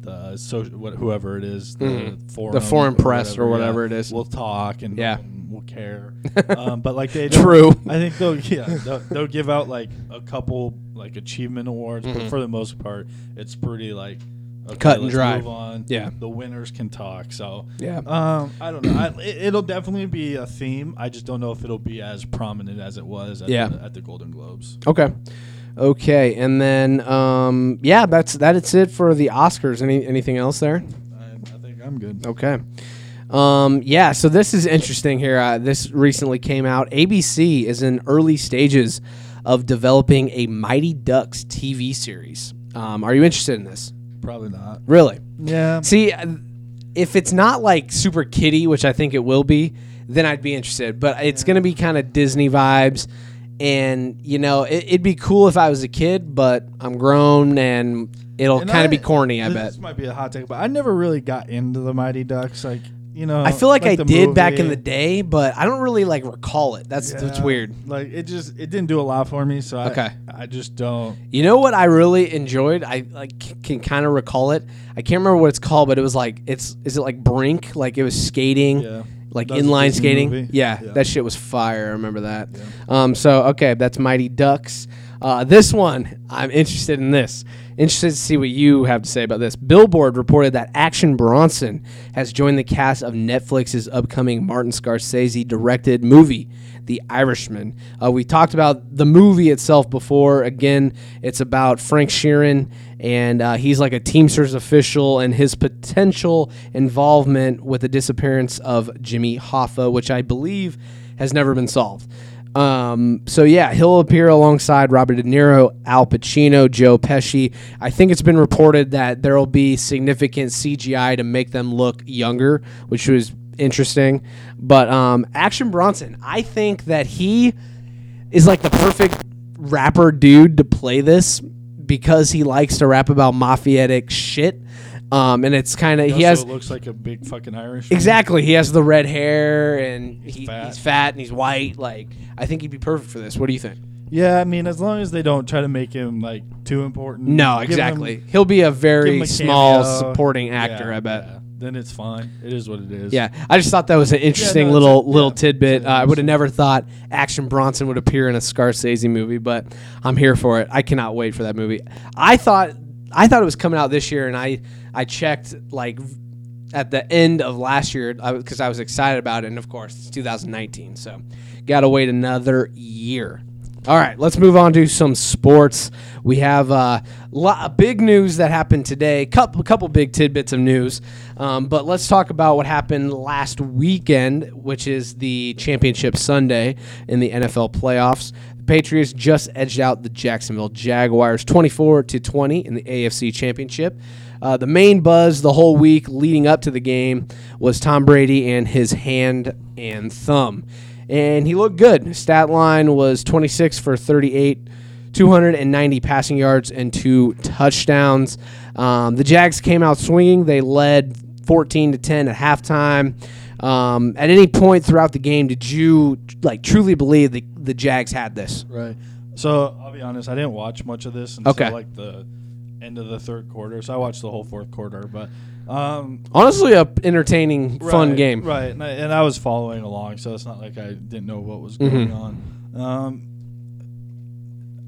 the social whoever it is the Mhm. forum The foreign or press or yeah, whatever it is. will talk and Yeah. and we'll care. um, but like they True. I think they'll yeah they'll, they'll give out like a couple like achievement awards, Mhm. but for the most part, it's pretty like okay, Cut and dry. Move on. Yeah. the winners can talk. So Yeah. um, I don't know. I, it, it'll definitely be a theme. I just don't know if it'll be as prominent as it was at, Yeah. the, at the Golden Globes. Okay. Okay, and then um, yeah, that's that's it for the Oscars. Any anything else there? I, I think I'm good. Okay. Um, yeah, so this is interesting here. Uh, this recently came out. ABC is in early stages of developing a Mighty Ducks TV series. Um, are you interested in this? Probably not. Really? Yeah. See, uh, if it's not like super kiddie, which I think it will be, then I'd be interested. But it's going to be kind of Disney vibes. And, you know, it, it'd be cool if I was a kid, but I'm grown and it'll kind of be corny, I this, bet. This might be a hot take, but I never really got into the Mighty Ducks. Like you know, I feel like, I the did back in the day, but I don't really like recall it. That's that's Yeah, weird. Like it just it didn't do a lot for me. So Okay. I, I just don't. You know what I really enjoyed? I like c- can kind of recall it. I can't remember what it's called, but it was like it's is it like Brink? Like it was skating, Yeah. like That's inline skating. Yeah, Yeah. that shit was fire. I remember that. Yeah. Um, so okay, that's Mighty Ducks. Uh, this one, I'm interested in this. Interested to see what you have to say about this. Billboard reported that Action Bronson has joined the cast of Netflix's upcoming Martin Scorsese directed movie, The Irishman. Uh, we talked about the movie itself before. Again, it's about Frank Sheeran, and uh, he's like a Teamsters official, and his potential involvement with the disappearance of Jimmy Hoffa, which I believe has never been solved. Um, so yeah, he'll appear alongside Robert De Niro, Al Pacino, Joe Pesci. I think it's been reported that there will be significant CGI to make them look younger, which was interesting. But um, Action Bronson, I think that he is like the perfect rapper dude to play this because he likes to rap about mafiotic shit. Um, and it's kind of he also has looks like a big fucking Irish. exactly he has the red hair and he, fat. he's fat and he's white. Like I think he'd be perfect for this. What do you think? Yeah, I mean, as long as they don't try to make him like too important. No, give him- exactly. He'll be a very a small cameo. supporting actor. Yeah, I bet. yeah. Then it's fine. It is what it is. Yeah, I just thought that was an interesting no, little a- little yeah, tidbit. Uh, I would have never thought Action Bronson would appear in a Scorsese movie, but I'm here for it. I cannot wait for that movie. I thought I thought it was coming out this year, and I I checked like at the end of last year because I was excited about it, and of course it's 2019, so got to wait another year. All right, let's move on to some sports. We have uh, lo- big news that happened today. Couple couple big tidbits of news, um, but let's talk about what happened last weekend, which is the championship Sunday in the NFL playoffs. The Patriots just edged out the Jacksonville Jaguars, 24 to 20 in the AFC Championship. Uh, the main buzz the whole week leading up to the game was Tom Brady and his hand and thumb and he looked good. Stat line was 26 for 38, 290 passing yards, and two touchdowns. Um, the Jags came out swinging. They led 14 to 10 at halftime. Um, at any point throughout the game, did you like truly believe the the Jags had this? Right. So I'll be honest. I didn't watch much of this until Okay. like the end of the third quarter. So I watched the whole fourth quarter, but um, Honestly, a entertaining, fun game. Right. And I, and I was following along, so it's not like I didn't know what was Mm-hmm. going on. Um,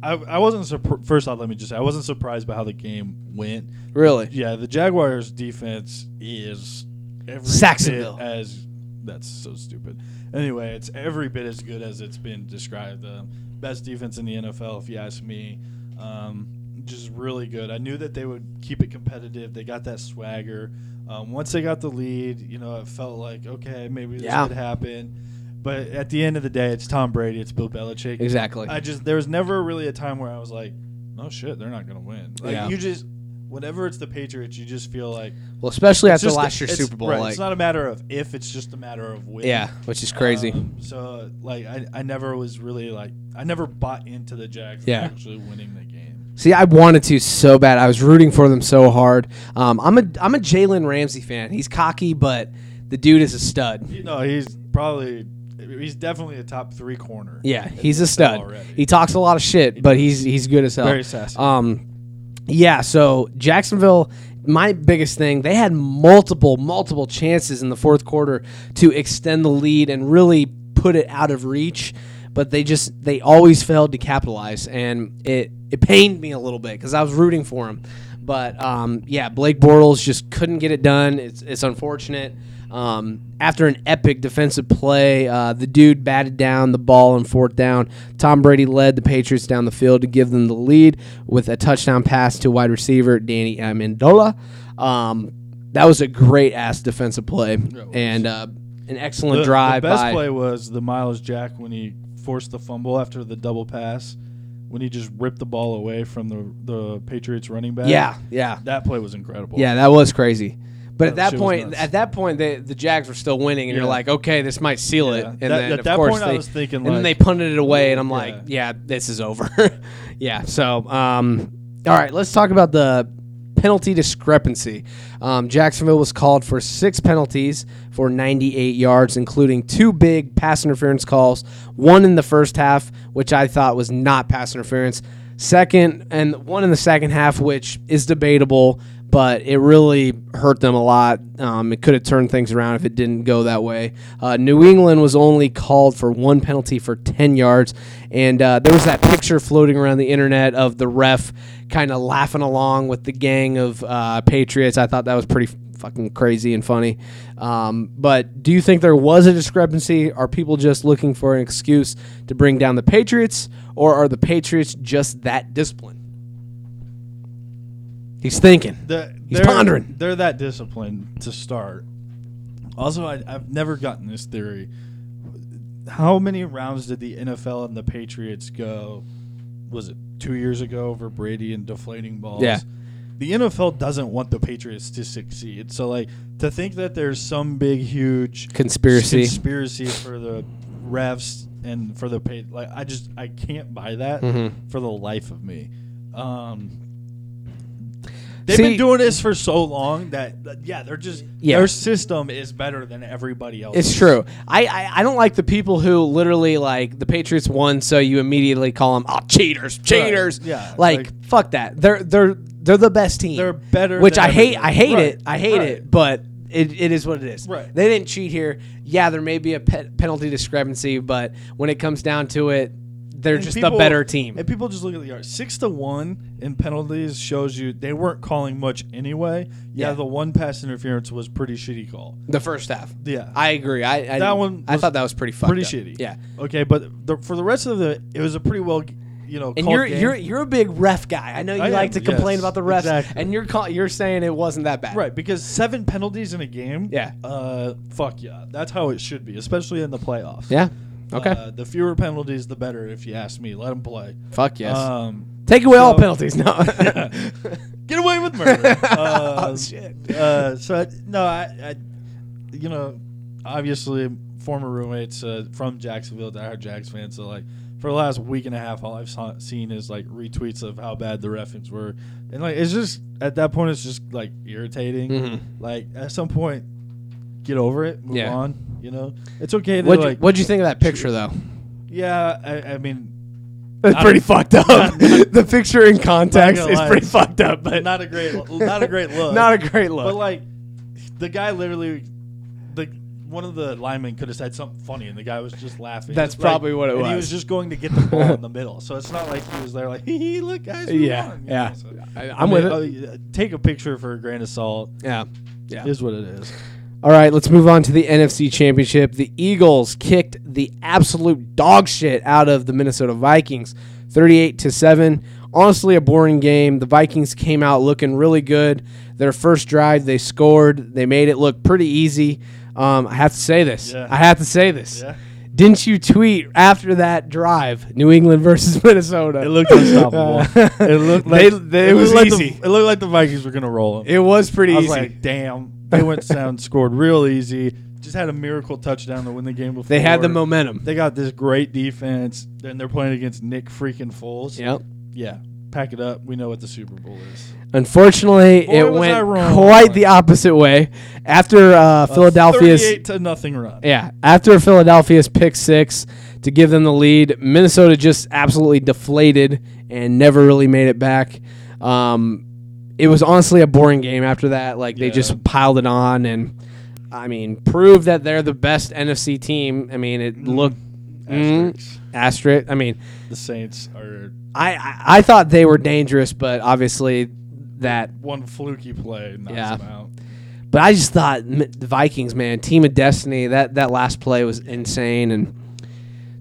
I, I wasn't surpr- first off. Let me just say I wasn't surprised by how the game went. Really? Yeah, the Jaguars' defense is every Saxonville. bit as that's so stupid. Anyway, it's every bit as good as it's been described. The best defense in the NFL, if you ask me. Um, just really good. I knew that they would keep it competitive. They got that swagger. Um, once they got the lead, you know, it felt like okay, maybe this Yeah. could happen. But at the end of the day, it's Tom Brady. It's Bill Belichick. Exactly. I just there was never really a time where I was like, "Oh shit, they're not gonna win." Like Yeah. you just, whenever it's the Patriots, you just feel like well, especially after just- last year's Super Bowl. Right, like, it's not a matter of if; it's just a matter of when. yeah, which is crazy. Um, so like, I, I never was really like, I never bought into the Jags Yeah. actually winning the game. See, I wanted to so bad. I was rooting for them so hard. Um, I'm a I'm a Jalen Ramsey fan. He's cocky, but the dude is a stud. You know, he's probably, he's definitely a top three corner. Yeah, he's a stud. already. He talks a lot of shit, but he's he's good as hell. Very sassy. Um, yeah. So Jacksonville, my biggest thing, they had multiple multiple chances in the fourth quarter to extend the lead and really put it out of reach, but they just they always failed to capitalize, and it it pained me a little bit because I was rooting for him. But um, yeah, Blake Bortles just couldn't get it done. It's it's unfortunate. Um, after an epic defensive play, uh, the dude batted down the ball on fourth down. Tom Brady led the Patriots down the field to give them the lead with a touchdown pass to wide receiver Danny Amendola. Um, that was a great ass defensive play and uh, an excellent the, drive the best by. play was the Myles Jack when he forced the fumble after the double pass, when he just ripped the ball away from the the Patriots running back. Yeah, yeah, that play was incredible. yeah. That was crazy. But at That that point, at that point, the the Jags were still winning, and you're like, okay, this might seal it. And That- then at of that course point, I was thinking, and then they punted it away, and I'm Yeah. like, yeah, this is over. yeah. So, um, all right, let's talk about the penalty discrepancy. Um, Jacksonville was called for six penalties for 98 yards, including two big pass interference calls. One in the first half, which I thought was not pass interference. Second, and one in the second half, which is debatable, but it really hurt them a lot. Um, it could have turned things around if it didn't go that way. Uh, New England was only called for one penalty for 10 yards, and uh, there was that picture floating around the internet of the ref kind of laughing along with the gang of uh, Patriots. I thought that was pretty fucking crazy and funny. Um, but do you think there was a discrepancy? Are people just looking for an excuse to bring down the Patriots, or are the Patriots just that disciplined? He's thinking. The- He's pondering. They're that disciplined to start. Also, I, I've never gotten this theory. How many rounds did the NFL and the Patriots go? Was it two years ago over Brady and deflating balls? Yeah. The NFL doesn't want the Patriots to succeed. So, like, to think that there's some big, huge Conspiracy. conspiracy for the refs and for the pay, like, I just I can't buy that Mhm. for the life of me. Um, They've See- been doing this for so long that, that- yeah, they're just Yeah. their system is better than everybody else. It's true. I, I I don't like the people who literally like the Patriots won, so you immediately call them oh cheaters, cheaters. Yeah, like, like- fuck that. They're they're they're the best team. They're better Which I hate. I hate Right, it. I hate right. it. But it, it is what it is. Right. They didn't cheat here. Yeah, there may be a pe- penalty discrepancy, but when it comes down to it, they're And just people- a better team. And people just look at the yard. Six to one in penalties shows you they weren't calling much anyway. Yeah, Yeah. the one pass interference was pretty shitty call. the first half. Yeah, I agree. I, I That one I thought that was pretty fucked pretty up. shitty. Yeah. Okay, but the, for the rest of the, it was a pretty well, you know. And you're game. you're you're a big ref guy. I know you I like am, to complain yes, about the refs, exactly. and you're call, you're saying it wasn't that bad. right because seven penalties in a game. Yeah. Uh, fuck yeah, that's how it should be, especially in the playoffs. Yeah. Okay. Uh, the fewer penalties, the better. If you ask me, let them play. Fuck yes. Um, Take away all penalties. No. get away with murder. uh, oh shit. uh, so I, no, I, I, you know, obviously former roommates uh, from Jacksonville, diehard Jags fans. So like for the last week and a half, all I've saw, seen is like retweets of how bad the refings were, and like it's just at that point it's just like irritating. Mhm. Like at some point, get over it, move Yeah. on. You know, it's okay to What'd you, what'd you think of that picture though? yeah, I, I mean, It's pretty fucked up. the picture in context gonna is lie, pretty fucked up, but not a great, not a great look. not a great look. But like, the guy literally, the one of the linemen could have said something funny, and the guy was just laughing. That's Like, probably what it and He was. was just going to get the ball in the middle, so it's not like he was there like, hee hee, look guys, yeah, on," you yeah. know, so- I, I'm with it. uh, take a picture for a grain of salt. Yeah. Yeah. Is what it is. All right, let's move on to the NFC Championship. The Eagles kicked the absolute dog shit out of the Minnesota Vikings, 38 to 7. Honestly, a boring game. The Vikings came out looking really good. Their first drive, they scored. They made it look pretty easy. Um, I have to say this. Yeah. I have to say this. Yeah. Didn't you tweet after that drive, New England versus Minnesota? It looked unstoppable. it looked like they- it was looked like easy. The, it looked like the Vikings were gonna roll them. It was pretty I was easy. like, damn. They went down, scored real easy. Just had a miracle touchdown to win the game before. they had the momentum. They got this great defense, and they're playing against Nick freaking Foles. Yep. Yeah, pack it up. We know what the Super Bowl is. Unfortunately, Boy, it went quite the opposite way. After uh, Philadelphia's thirty-eight to nothing run. yeah, after Philadelphia's pick six to give them the lead, Minnesota just absolutely deflated and never really made it back. Um, it was honestly a boring game after that. Like they Yeah. just piled it on and. I mean, proved that they're the best NFC team. I mean, it looked mm, asterisk. I mean, The Saints are I, I I thought they were dangerous, but obviously that one fluky play knocks Yeah. them out. But I just thought the Vikings, man, team of destiny. That that last play was insane, and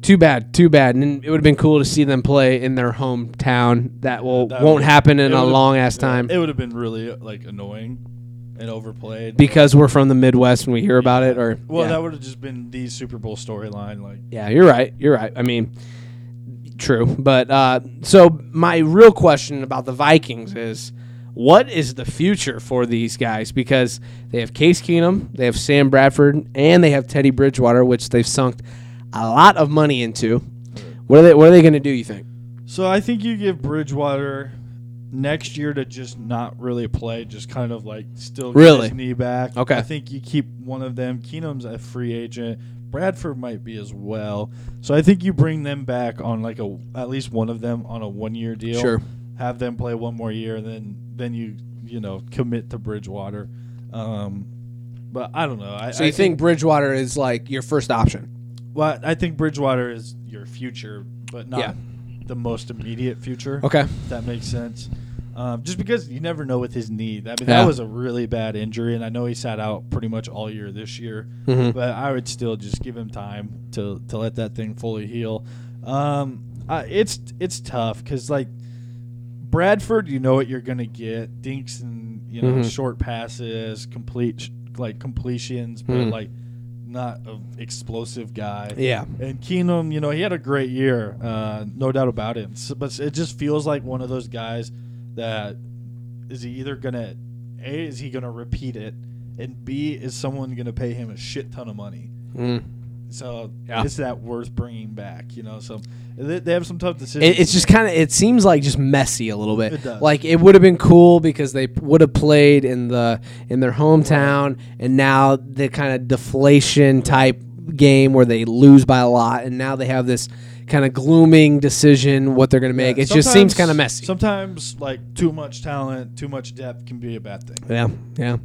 too bad, too bad. And it would have been cool to see them play in their hometown. That will That won't happen in a long ass time It would have been really like annoying and overplayed. because we're from the Midwest and we hear about it. Or well, yeah. that would have just been the Super Bowl storyline. Like, yeah, you're right. You're right. I mean, true. But uh, so my real question about the Vikings is. What is the future for these guys? Because they have Case Keenum, they have Sam Bradford, and they have Teddy Bridgewater, which they've sunk a lot of money into. What are they? What are they going to do? You think? so I think you give Bridgewater next year to just not really play, just kind of like still get Really? his knee back. Okay. I think you keep one of them. Keenum's a free agent. Bradford might be as well. So I think you bring them back on like a at least one of them on a one year deal. Sure. Have them play one more year, then then you you know commit to Bridgewater. Um, but I don't know. I, So I you think Bridgewater is like your first option? Well, I think Bridgewater is your future, but not Yeah. the most immediate future. Okay. If that makes sense. Um, just because you never know with his knee. I mean, Yeah. that was a really bad injury, and I know he sat out pretty much all year this year. Mhm. But I would still just give him time to to let that thing fully heal. Um, uh, it's it's tough because like Bradford, you know what you're gonna get. Dinks and you know Mhm. short passes, complete like completions, but Mhm. like not an explosive guy. Yeah. And Keenum, you know, he had a great year, uh, no doubt about it. S but it just feels like one of those guys that is he either gonna a is he gonna repeat it, and b is someone gonna pay him a shit ton of money. Mm. So Yeah. is that worth bringing back? You know, so they, they have some tough decisions. It, it's just kind of. It seems like just messy a little bit. It. Like it would have been cool because they would have played in the in their hometown, and now the kind of deflation type game where they lose by a lot, and now they have this kind of glooming decision what they're going to make. Yeah, it just seems kind of messy. Sometimes like too much talent, too much depth can be a bad thing. Yeah, yeah.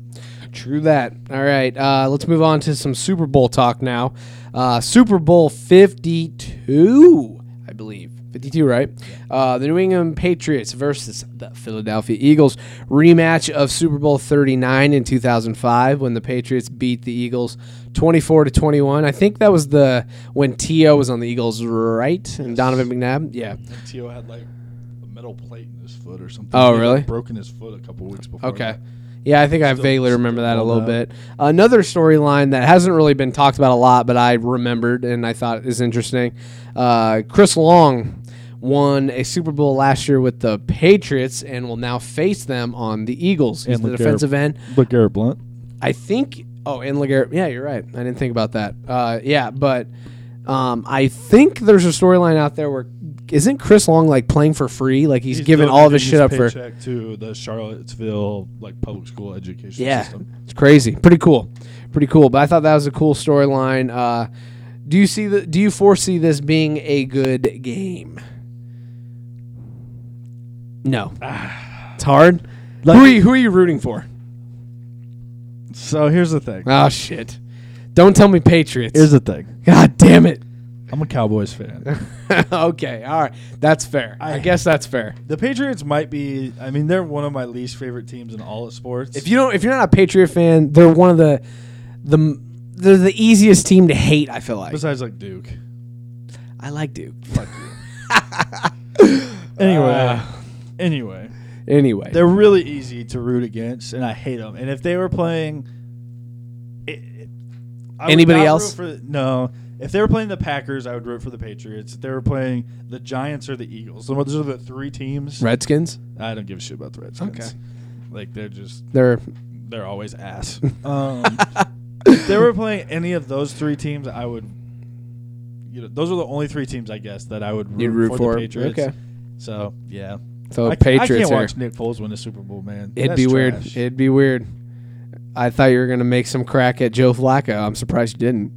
True that. All right, uh, let's move on to some Super Bowl talk now. Uh, Super Bowl 52, I believe. 52, right? Uh, the New England Patriots versus the Philadelphia Eagles. Rematch of Super Bowl 39 in 2005 when the Patriots beat the Eagles 24 to 21. I think that was the when T.O. was on the Eagles, right? And Donovan McNabb? Yeah. T.O. had like a metal plate in his foot or something. Oh, He had really? broken his foot a couple weeks before. Okay. that. Yeah, I think I Still- vaguely remember that a little bit. Another storyline that hasn't really been talked about a lot, but I remembered and I thought is interesting. Uh, Chris Long won a Super Bowl last year with the Patriots and will now face them on the Eagles. He's And the LeGarrette- defensive end. But Garrett Blount. I think. Oh, and Legarrette. Yeah, you're right. I didn't think about that. Uh, yeah, but um, I think there's a storyline out there where isn't Chris Long like playing for free? Like he's, giving all of his shit up for. to the Charlottesville like public school education Yeah, system. it's crazy. Pretty cool. Pretty cool. But I thought that was a cool storyline. Uh, do you see the? Do you foresee this being a good game? No. it's hard. who are you? Who are you rooting for? So here's the thing. Oh shit! Don't tell me Patriots. Here's the thing. God damn it. I'm a Cowboys fan. okay, all right, that's fair. I, I- guess that's fair. the Patriots might be. I mean, they're one of my least favorite teams in all of sports. If you don't, if you're not a Patriot fan, they're one of the the they're the easiest team to hate. I feel like. besides like Duke. I like Duke. Fuck you. anyway, Uh, anyway, anyway, they're really easy to root against, and I hate them. And if they were playing, it, it- I would Anybody not root else? For, no. If they were playing the Packers, I would root for the Patriots. If they were playing the Giants or the Eagles, those are the three teams. Redskins. I don't give a shit about the Redskins. Okay. Like they're just They're they're always ass. um, if they were playing any of those three teams, I would. You know, those are the only three teams I guess that I would root, You'd root for, for. the Patriots. Okay. So yeah, so I, ca- I Patriots. can't are- watch Nick Foles win a Super Bowl, man. It'd That's be weird. trash. It'd be weird. I thought you were gonna make some crack at Joe Flacco. I'm surprised you didn't.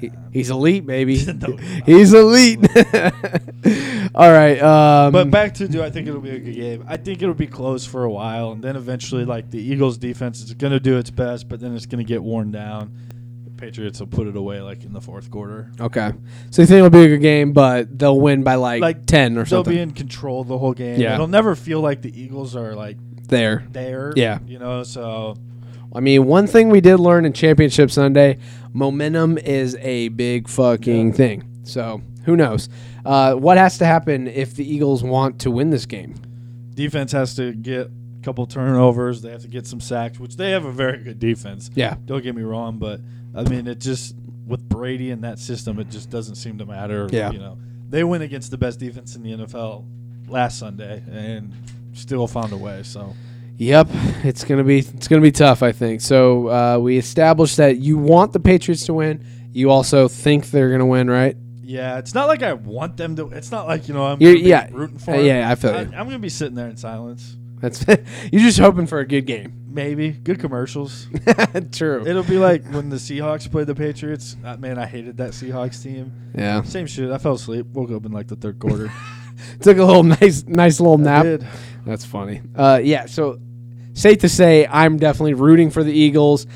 He, he's elite, baby. No, he's elite. All right. Um, But back to do I think it'll be a good game? I think it'll be close for a while, and then eventually, like the Eagles' defense is going to do its best, but then it's going to get worn down. The Patriots will put it away like in the fourth quarter. okay. So you think it'll be a good game, but they'll win by like, Like, ten or something. They'll be in control the whole game. Yeah. It'll never feel like the Eagles are like there. there. Yeah. You know, so I mean, one thing we did learn in Championship Sunday: momentum is a big fucking thing. So who knows? Uh, what has to happen if the Eagles want to win this game? defense has to get a couple turnovers. They have to get some sacks, which they have a very good defense. Yeah. Don't get me wrong, but I mean, it just with Brady and that system, it just doesn't seem to matter. Yeah. You know, they went against the best defense in the NFL last Sunday and still found a way. So Yep, it's gonna be it's gonna be tough. I think so. Uh, we established that you want the Patriots to win. You also think they're gonna win, right? yeah, it's not like I want them to. It's not like you know I'm You're- gonna be yeah. rooting for. Uh, yeah, I feel I, you. I'm gonna be sitting there in silence. That's you're just hoping for a good game. Maybe good commercials. True. It'll be like when the Seahawks played the Patriots. Uh, man, I hated that Seahawks team. yeah, Same shit. I fell asleep. Woke up in like the third quarter. took a little nice nice little nap. That's funny. Uh, yeah. So safe to say, I'm definitely rooting for the Eagles.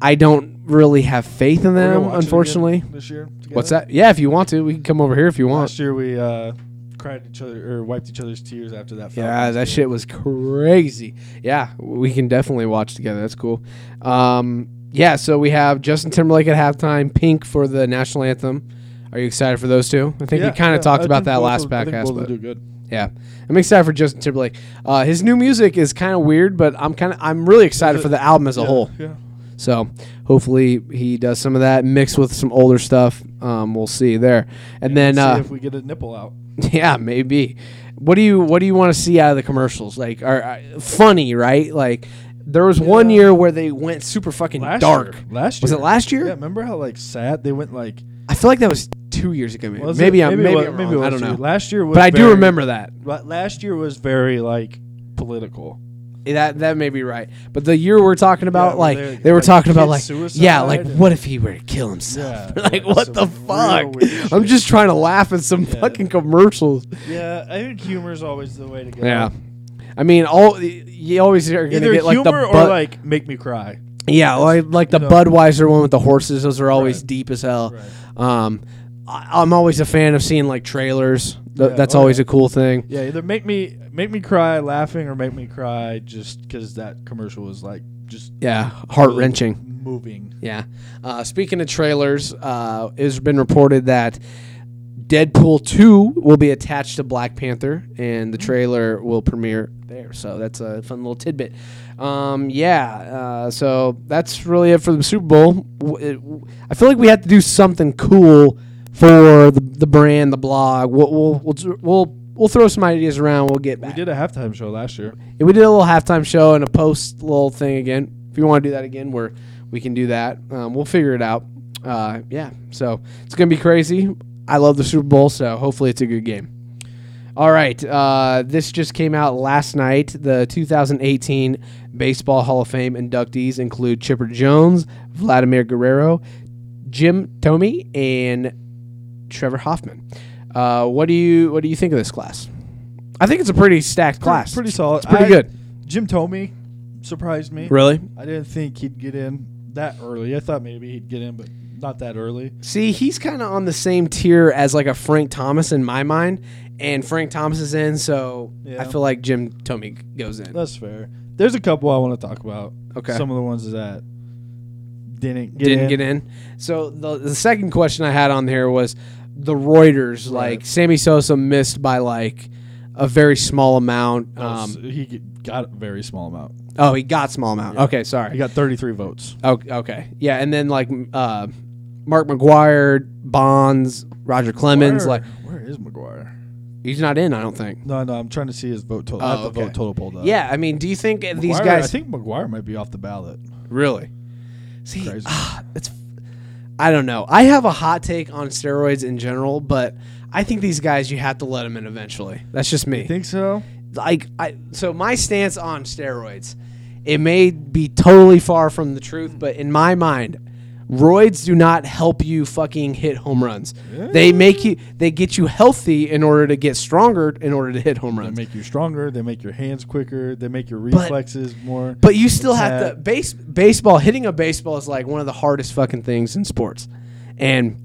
I don't really have faith in them, unfortunately. this year. together. What's that? Yeah, if you want to, we can come over here if you want. Last year we uh, cried each other or wiped each other's tears after that. Yeah, Falcons that game. shit was crazy. Yeah, we can definitely watch together. That's cool. Um, yeah, so we have Justin Timberlake at halftime, Pink for the national anthem. Are you excited for those two? I think Yeah, we kind of yeah, talked I about think that both last will- I think podcast, both will but do good. Yeah, I'm excited for Justin Timberlake. Uh, his new music is kind of weird, but I'm kind of I'm really excited for the album as a Yeah, whole. Yeah. So hopefully he does some of that mixed with some older stuff. Um, we'll see there, and then Let's see uh, if we get a nipple out. yeah, maybe. What do you What do you want to see out of the commercials? Like, are, are funny, right? Like, There was one Yeah. year where they went super fucking Last dark. year. Last year. Was it last year? Yeah, remember how like sad they went like I feel like that was two years ago. Maybe, was maybe it? I'm it maybe, was- I'm maybe wrong. it was I don't know. Last year was But I do very- remember that. la- Last year was very like political. That that may be right. But the year we're talking about, Yeah, like they, were like, talking about, kid like suicide yeah, like and- what if he were to kill himself? Yeah, like what some the real fuck? weird I'm shit. just trying to laugh at some Yeah. fucking commercials. Yeah, I think humor is always the way to go. Yeah. I mean, all you always are gonna Either get like the humor or like make me cry. yeah, like like the you know. Budweiser one with the horses. Those are always Right. deep as hell. Right. Um, I, I'm always a fan of seeing like trailers. Th- Yeah, That's oh, always yeah. a cool thing. Yeah, either make me make me cry laughing or make me cry just because that commercial was like just Yeah, heart wrenching. moving. Yeah. Uh, speaking of trailers, uh, it's been reported that Deadpool 2 will be attached to Black Panther, and the trailer will premiere there. So that's a fun little tidbit. Um, yeah. Uh, so that's really it for the Super Bowl. W- it- w- I feel like we have to do something cool for the, the brand, the blog. We'll, we'll, we'll, we'll, we'll throw some ideas around. We'll get back. We did a halftime show last year. Yeah, we did a little halftime show and a post little thing again. If you want to do that again, we're we can do that. Um, we'll figure it out. Uh, yeah, so it's gonna be crazy. I love the Super Bowl, so hopefully it's a good game. All right, uh, this just came out last night. The 2018 Baseball Hall of Fame inductees include Chipper Jones, Vladimir Guerrero, Jim Thome, and Trevor Hoffman. Uh, what do you what do you think of this class? I think it's a pretty stacked class. Pretty solid. It's pretty I- good. Jim Thome surprised me. Really? I didn't think he'd get in that early. I thought maybe he'd get in, but not that early. See, he's kind of on the same tier as like a Frank Thomas in my mind, and Frank Thomas is in, so I feel like Jim Thome goes in. That's fair. There's a couple I want to talk about. Okay. Some of the ones that didn't get Didn't in. get in. So the the second question I had on there was the Reuters. Like Sammy Sosa missed by like a very small amount. Um, Um, he g- got a very small amount. oh, he got small amount. Yeah. Okay, He sorry. got 33 votes. Okay, okay, yeah, and then like uh, Mark McGwire, Bonds, Roger Clemens. Where- Like where is McGwire? he's not in. I don't think. No, no, I'm trying to see his vote total. I Oh, have the okay. vote total pulled up. Yeah, I mean, do you think these guys? I think McGwire might be off the ballot. Really? See, Crazy. ah, it's. I don't know. I have a hot take on steroids in general, but I think these guys you have to let them in eventually. That's just me. You think so? like I so my stance on steroids, it may be totally far from the truth, but in my mind, roids do not help you fucking hit home runs. They make you they get you healthy in order to get stronger in order to hit home runs. They make you stronger. They make your hands quicker. They make your reflexes more. But you still have to base baseball. Hitting a baseball is like one of the hardest fucking things in sports, and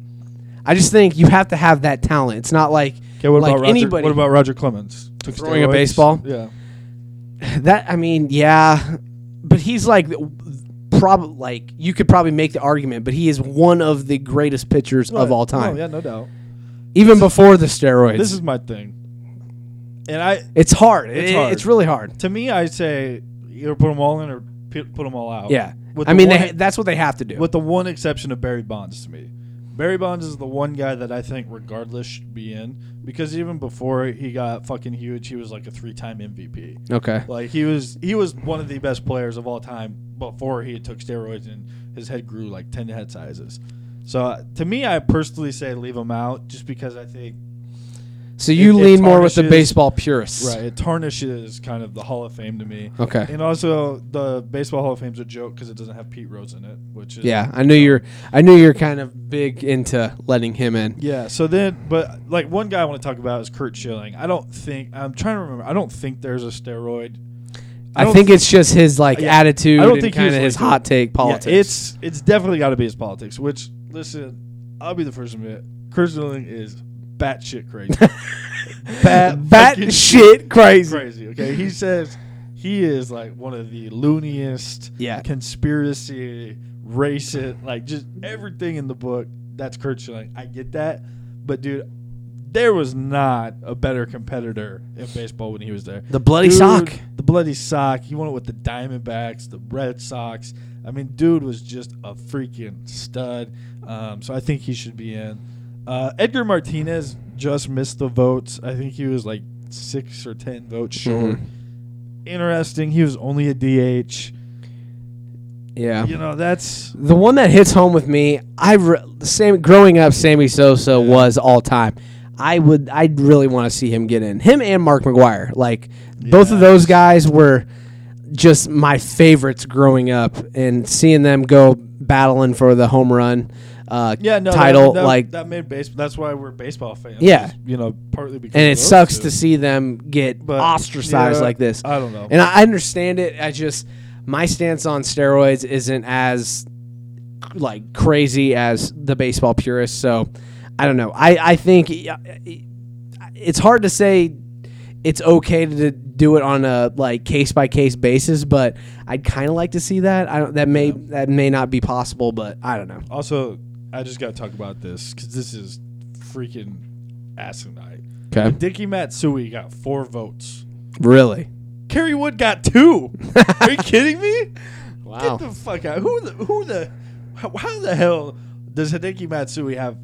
I just think you have to have that talent. It's not like Okay, what like about Roger, anybody What about Roger Clemens? Took Throwing a baseball? Yeah. that. I mean, yeah, but he's like probably like you could probably make the argument, but he is one of the greatest pitchers of all time, Oh, yeah, no doubt. even before the steroids. This is my thing. And I, it's hard. It's It- hard. It's really hard. to me, I say either put them all in or put them all out. Yeah, With I mean one- that's what they have to do. with the one exception of Barry Bonds to me. Barry Bonds is the one guy that I think, regardless, should be in because even before he got fucking huge, he was like a three-time MVP. okay. Like he was, he was one of the best players of all time before he took steroids and his head grew like ten head sizes. So uh, to me, I personally say leave him out just because I think So you it lean more with the baseball purists, right it tarnishes kind of the Hall of Fame to me. Okay. And also, the Baseball Hall of Fame's a joke because it doesn't have Pete Rose in it, which is Yeah, I knew you're. I knew you're kind of big into letting him in. Yeah. So then, but like one guy I want to talk about is Curt Schilling. I don't think I'm trying to remember. I don't think there's a steroid. I, don't think thi- it's just his like Yeah, attitude I don't and think kind he's of his hot take politics. Yeah, it's it's definitely got to be his politics. Which listen, I'll be the first to admit, Curt Schilling is batshit crazy. Bat bat shit crazy. crazy. Okay, he says he is like one of the looniest, Yeah. conspiracy, racist, like just everything in the book. That's Curt Schilling. I get that, but dude, there was not a better competitor in baseball when he was there. The bloody Dude, sock. the bloody sock. He won it with the Diamondbacks, the Red Sox. I mean, dude was just a freaking stud. Um, so I think he should be in. Uh, Edgar Martinez just missed the votes. I think he was like six or ten votes short. Mhm. Interesting. He was only a DH. Yeah. You know, that's The one that hits home with me, I re- Sam growing up, Sammy Sosa was all time. I would, I really want to see him get in. Him and Mark McGwire, like both of those guys were just my favorites growing up, and seeing them go battling for the home run uh, yeah, no title, that, that, like, that made base. That's why we're baseball fans. Yeah. you know, partly because and it sucks two. to see them get But, ostracized yeah, like this. I don't know. And I understand it. I just my stance on steroids isn't as like crazy as the baseball purists. So I don't know. I I think it's hard to say it's okay to do it on a like case by case basis, but I'd kind of like to see that. I don't. That may that may not be possible, but I don't know. Also, I just got to talk about this because this is freaking asinine. Okay. Hideki Matsui got four votes. Really? Kerry Wood got two. Are you kidding me? Wow. Get the fuck out. Who the who the how, how the hell does Hideki Matsui have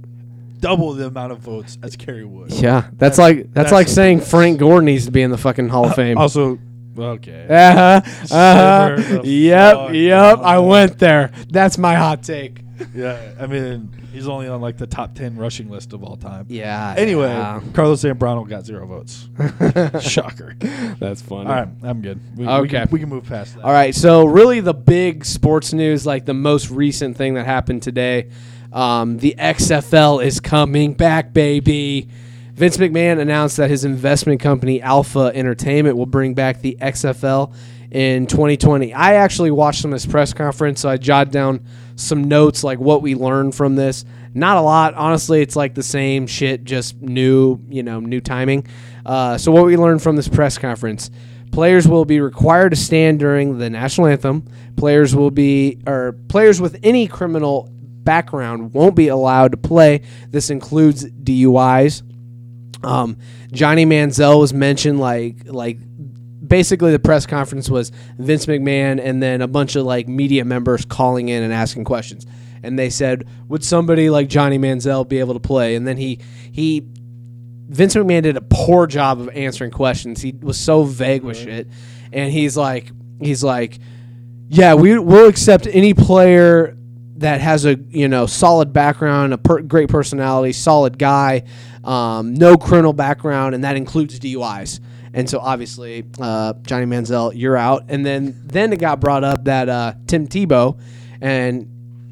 double the amount of votes as Kerry Wood? Yeah, that's, That's- like that's, that's like saying Frank Gore needs to be in the fucking Hall of Fame. Also, okay. Uh huh. Uh huh. Yep. Yep. I went there. That's my hot take. Yeah, I mean, he's only on like the top 10 rushing list of all time. Yeah. Anyway, yeah. Carlos Zambrano got zero votes. Shocker. that's funny. All right, I'm good. We, we Okay. can, we can move past that. All right. So really, the big sports news, like the most recent thing that happened today, um, the XFL is coming back, baby. Vince McMahon announced that his investment company Alpha Entertainment will bring back the XFL in 2020. I actually watched some of this press conference, so I jotted down some notes like what we learned from this. Not a lot, honestly. It's like the same shit, just new, you know, new timing. Uh, so what we learned from this press conference: players will be required to stand during the national anthem. Players will be, or players with any criminal background won't be allowed to play. This includes DUIs. Um, Johnny Manziel was mentioned like like basically the press conference was Vince McMahon and then a bunch of like media members calling in and asking questions. And they said, "Would somebody like Johnny Manziel be able to play?" And then he he Vince McMahon did a poor job of answering questions. He was so vague with shit. And he's like he's like, "Yeah, we will accept any player that has a you know solid background, a per- great personality, solid guy, um, no criminal background, and that includes DUIs." And so obviously, uh, Johnny Manziel, you're out. And then then it got brought up that uh, Tim Tebow, and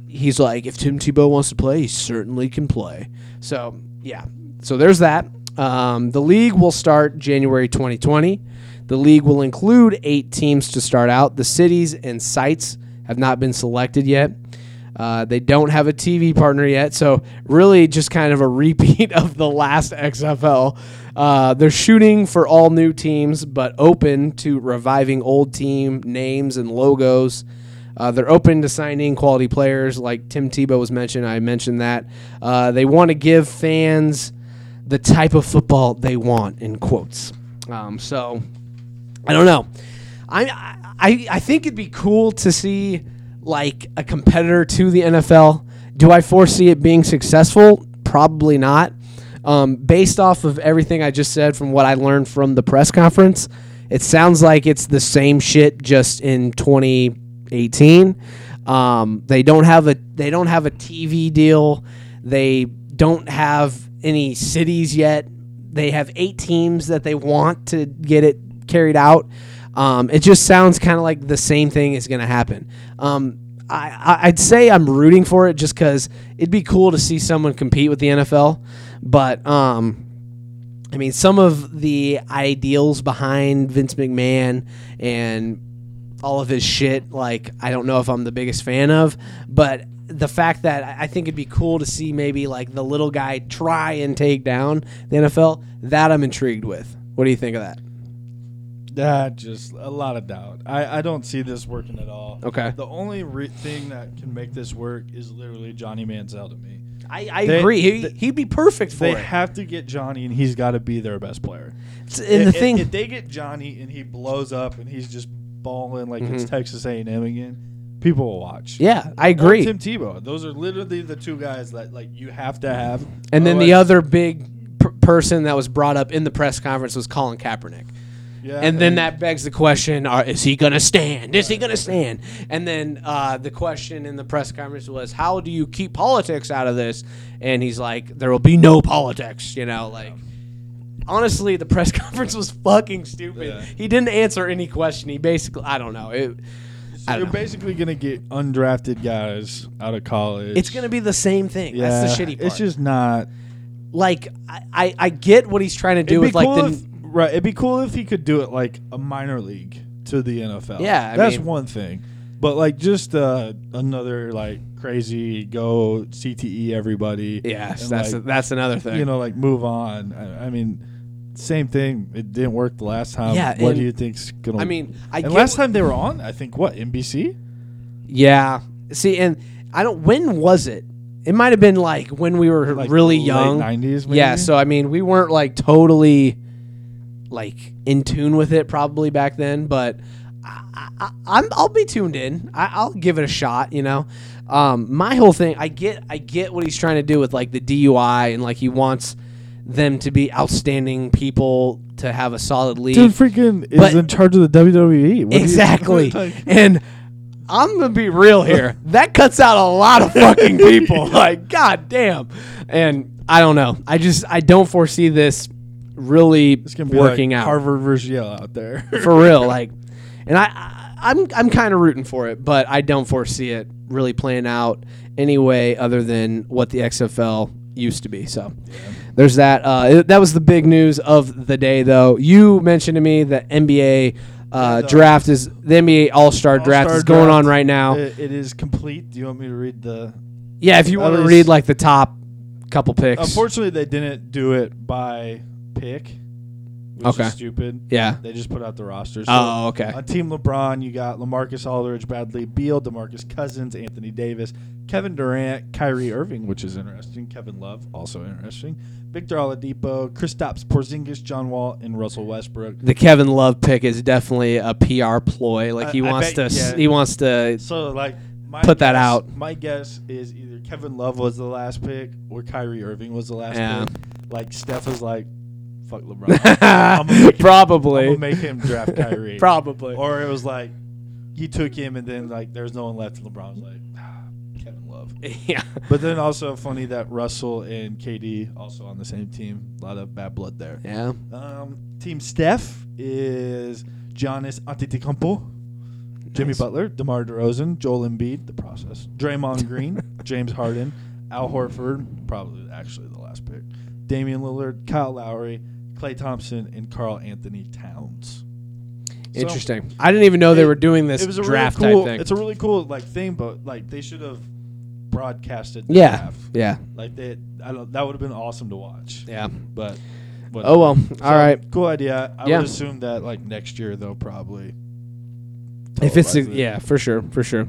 he's like, if Tim Tebow wants to play, he certainly can play. So yeah, so there's that. Um, the league will start January 2020. The league will include eight teams to start out. The cities and sites have not been selected yet. Uh, they don't have a TV partner yet, so really just kind of a repeat of the last XFL. Uh, they're shooting for all new teams, but open to reviving old team names and logos. Uh, they're open to signing quality players, like Tim Tebow was mentioned. I mentioned that. Uh, they want to give fans the type of football they want, in quotes. Um, so I don't know. I, I I think it'd be cool to see like a competitor to the NFL. Do I foresee it being successful? Probably not. Um, based off of everything I just said from what I learned from the press conference, it sounds like it's the same shit just in 2018. Um, they don't have a they don't have a TV deal. They don't have any cities yet. They have eight teams that they want to get it carried out. Um, it just sounds kind of like the same thing is going to happen. Um, I, I'd say I'm rooting for it just because it'd be cool to see someone compete with the NFL. But um, I mean, some of the ideals behind Vince McMahon and all of his shit, like I don't know if I'm the biggest fan of, but the fact that I think it'd be cool to see maybe like the little guy try and take down the NFL, that I'm intrigued with. What do you think of that? That just a lot of doubt. I, I don't see this working at all. Okay. The only re- thing that can make this work is literally Johnny Manziel to me. I, I They- agree. He, they- he'd be perfect for They it. They have to get Johnny, and he's got to be their best player. and the thing, if they get Johnny and he blows up and he's just balling like it's Mhm. Texas A&M again, people will watch. yeah, I Or agree. Tim Tebow. Those are literally the two guys that like you have to have. And then the Otherwise- other big per- person that was brought up in the press conference was Colin Kaepernick. Yeah, and then that begs the question: are, Is he gonna stand? Is he gonna stand? And then uh, the question in the press conference was, "How do you keep politics out of this?" And he's like, "There will be no politics." You know, like honestly, the press conference was fucking stupid. Yeah. He didn't answer any question. He basically, I don't know. It, I You're know. basically gonna get undrafted guys out of college. It's gonna be the same thing. That's the shitty part. It's just not. like I, I, I get what he's trying to do It'd with like cool the right. It'd be cool if he could do it like a minor league to the NFL. Yeah, I that's mean- one thing. But like just uh, another like crazy go CTE everybody. yes, and, that's like, that's another thing. you know like move on. I, I mean, same thing. It didn't work the last time. Yeah, What do you think's gonna? I mean, I and last time they were on, I think what NBC. Yeah. See, and I don't. When was it? It might have been like when we were Like really young. 90s? Yeah. So I mean, we weren't like totally like in tune with it probably back then, but I, I, I'm I'll be tuned in. I, I'll give it a shot. You know, um, my whole thing. I get I get what he's trying to do with like the DUI and like he wants them to be outstanding people to have a solid league. Dude, freaking But- is in charge of the WWE. What Exactly. and I'm gonna be real here. That cuts out a lot of fucking people. like, god damn. And I don't know. I just I don't foresee this really It's gonna be working like out Harvard versus Yale out there. for real. Like, and I, I I'm I'm kind of rooting for it, but I don't foresee it really playing out any way other than what the XFL used to be. So. There's that. Uh, it- that was the big news of the day, though. You mentioned to me that NBA uh, draft is the NBA All Star draft is going draft, on right now. It- it is complete. Do you want me to read the? yeah, if you want to read like the top couple picks. Unfortunately, they didn't do it by pick. Which Okay. Is stupid. yeah. They just put out the roster. So Oh, okay. On Team LeBron, you got Lamarcus Aldridge, Bradley Beal, DeMarcus Cousins, Anthony Davis, Kevin Durant, Kyrie Irving, which is interesting. Kevin Love, also interesting. Victor Oladipo, Kristaps Porzingis, John Wall, and Russell Westbrook. The Kevin Love pick is definitely a PR ploy. Like he I- I wants bet- to. yeah. He wants to. So like, my Put that out. My guess is either Kevin Love was the last pick or Kyrie Irving was the last Yeah. pick. Like Steph was like, "Fuck LeBron." I'm gonna make him, Probably. I'm gonna make him draft Kyrie. Probably. Or it was like he took him, and then like there's no one left, and LeBron was like, ah, Kevin Love. yeah. But then also funny that Russell and KD also on the same team. A lot of bad blood there. Yeah. Um, team Steph is Giannis Antetokounmpo, Jimmy Nice. Butler, DeMar DeRozan, Joel Embiid, the process, Draymond Green, James Harden, Al Horford, probably actually the last pick, Damian Lillard, Kyle Lowry, Klay Thompson, and Karl-Anthony Towns. So, Interesting. I didn't even know they were doing this it was a draft really cool, type thing. It's a really cool like thing, but like they should have broadcasted. The yeah. draft. Yeah. like they, I don't. That would have been awesome to watch. Yeah. But Oh well. so, All right. cool idea. I Yeah. would assume that like next year they'll probably. If it's a, it. yeah, for sure, for sure.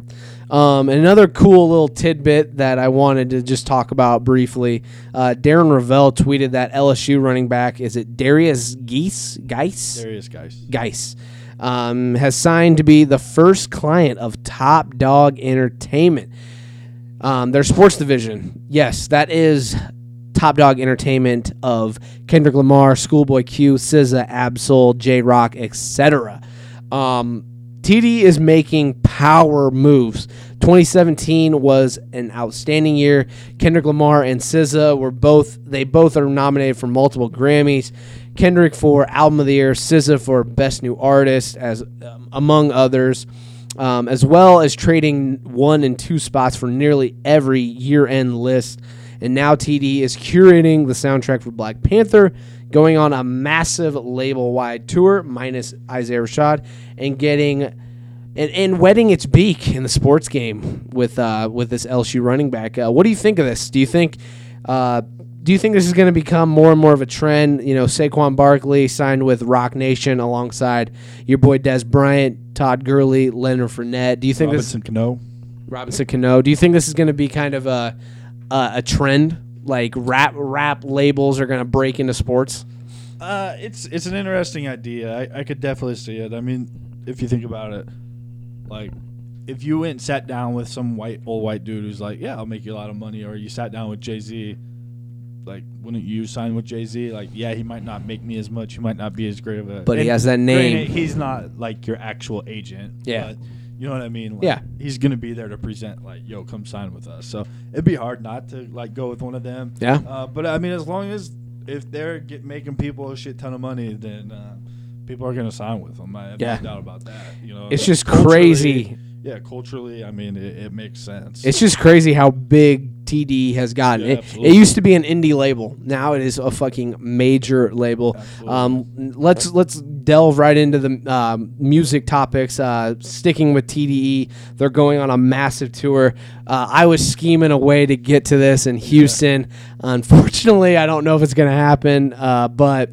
Um, another cool little tidbit that I wanted to just talk about briefly. Uh, Darren Rovell tweeted that LSU running back is it Derrius Geese Guice Derrius guys. Guice um, has signed to be the first client of Top Dawg Entertainment. Um, their sports division, yes, that is Top Dawg Entertainment of Kendrick Lamar, Schoolboy Q, SZA, Ab-Soul, Jay Rock, etc. Um, TD is making power moves. 2017 was an outstanding year. Kendrick Lamar and SZA were both they both are nominated for multiple Grammys. Kendrick for Album of the Year, SZA for Best New Artist, as um, among others, um, as well as trading one and two spots for nearly every year-end list. And now TD is curating the soundtrack for Black Panther, going on a massive label-wide tour, minus Isaiah Rashad, and getting and, and wetting its beak in the sports game with uh, with this LSU running back. Uh, what do you think of this? Do you think uh, do you think this is going to become more and more of a trend? You know, Saquon Barkley signed with Roc Nation alongside your boy Dez Bryant, Todd Gurley, Leonard Fournette. Do you think this Robinson Cano. Robinson Cano? Do you think this is going to be kind of a a, a trend? Like rap rap labels are going to break into sports. Uh, it's it's an interesting idea. I, I could definitely see it. I mean, if you think about it, like if you went and sat down with some white old white dude who's like, "Yeah, I'll make you a lot of money," or you sat down with Jay Z, like wouldn't you sign with Jay Z? Like, yeah, he might not make me as much. He might not be as great of a. But he has that name. granted, he's not like your actual agent. Yeah. but you know what I mean? Like, Yeah. He's gonna be there to present. Like, yo, come sign with us. So it'd be hard not to like go with one of them. Yeah. Uh, but I mean, as long as if they're get, making people a shit ton of money, then uh, people are gonna sign with them. I have Yeah. no doubt about that. You know, It's just crazy. Yeah, culturally, I mean, it, it makes sense. It's just crazy how big TD has gotten. Yeah, it, it used to be an indie label. Now it is a fucking major label. Um, let's let's delve right into the um, music topics. Uh, sticking with TDE, they're going on a massive tour. Uh, I was scheming a way to get to this in Houston. Unfortunately, I don't know if it's going to happen, uh, but.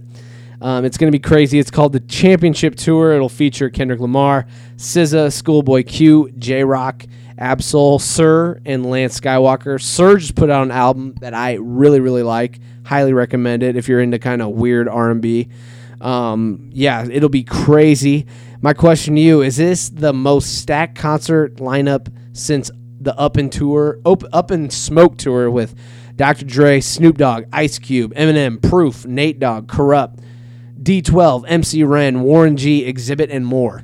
Um, it's going to be crazy. It's called the Championship Tour. It'll feature Kendrick Lamar, SZA, Schoolboy Q, Jay Rock, Ab-Soul, Sir, and Lance Skiiiwalker. Sir just put out an album that I really, really like. Highly recommend it if you're into kind of weird R&B. Um, yeah, it'll be crazy. My question to you is: This the most stacked concert lineup since the Up and Tour, Up, Up and Smoke tour with Dr. Dre, Snoop Dogg, Ice Cube, Eminem, Proof, Nate Dogg, Kurupt, D12, MC Ren, Warren G, Xzibit, and more.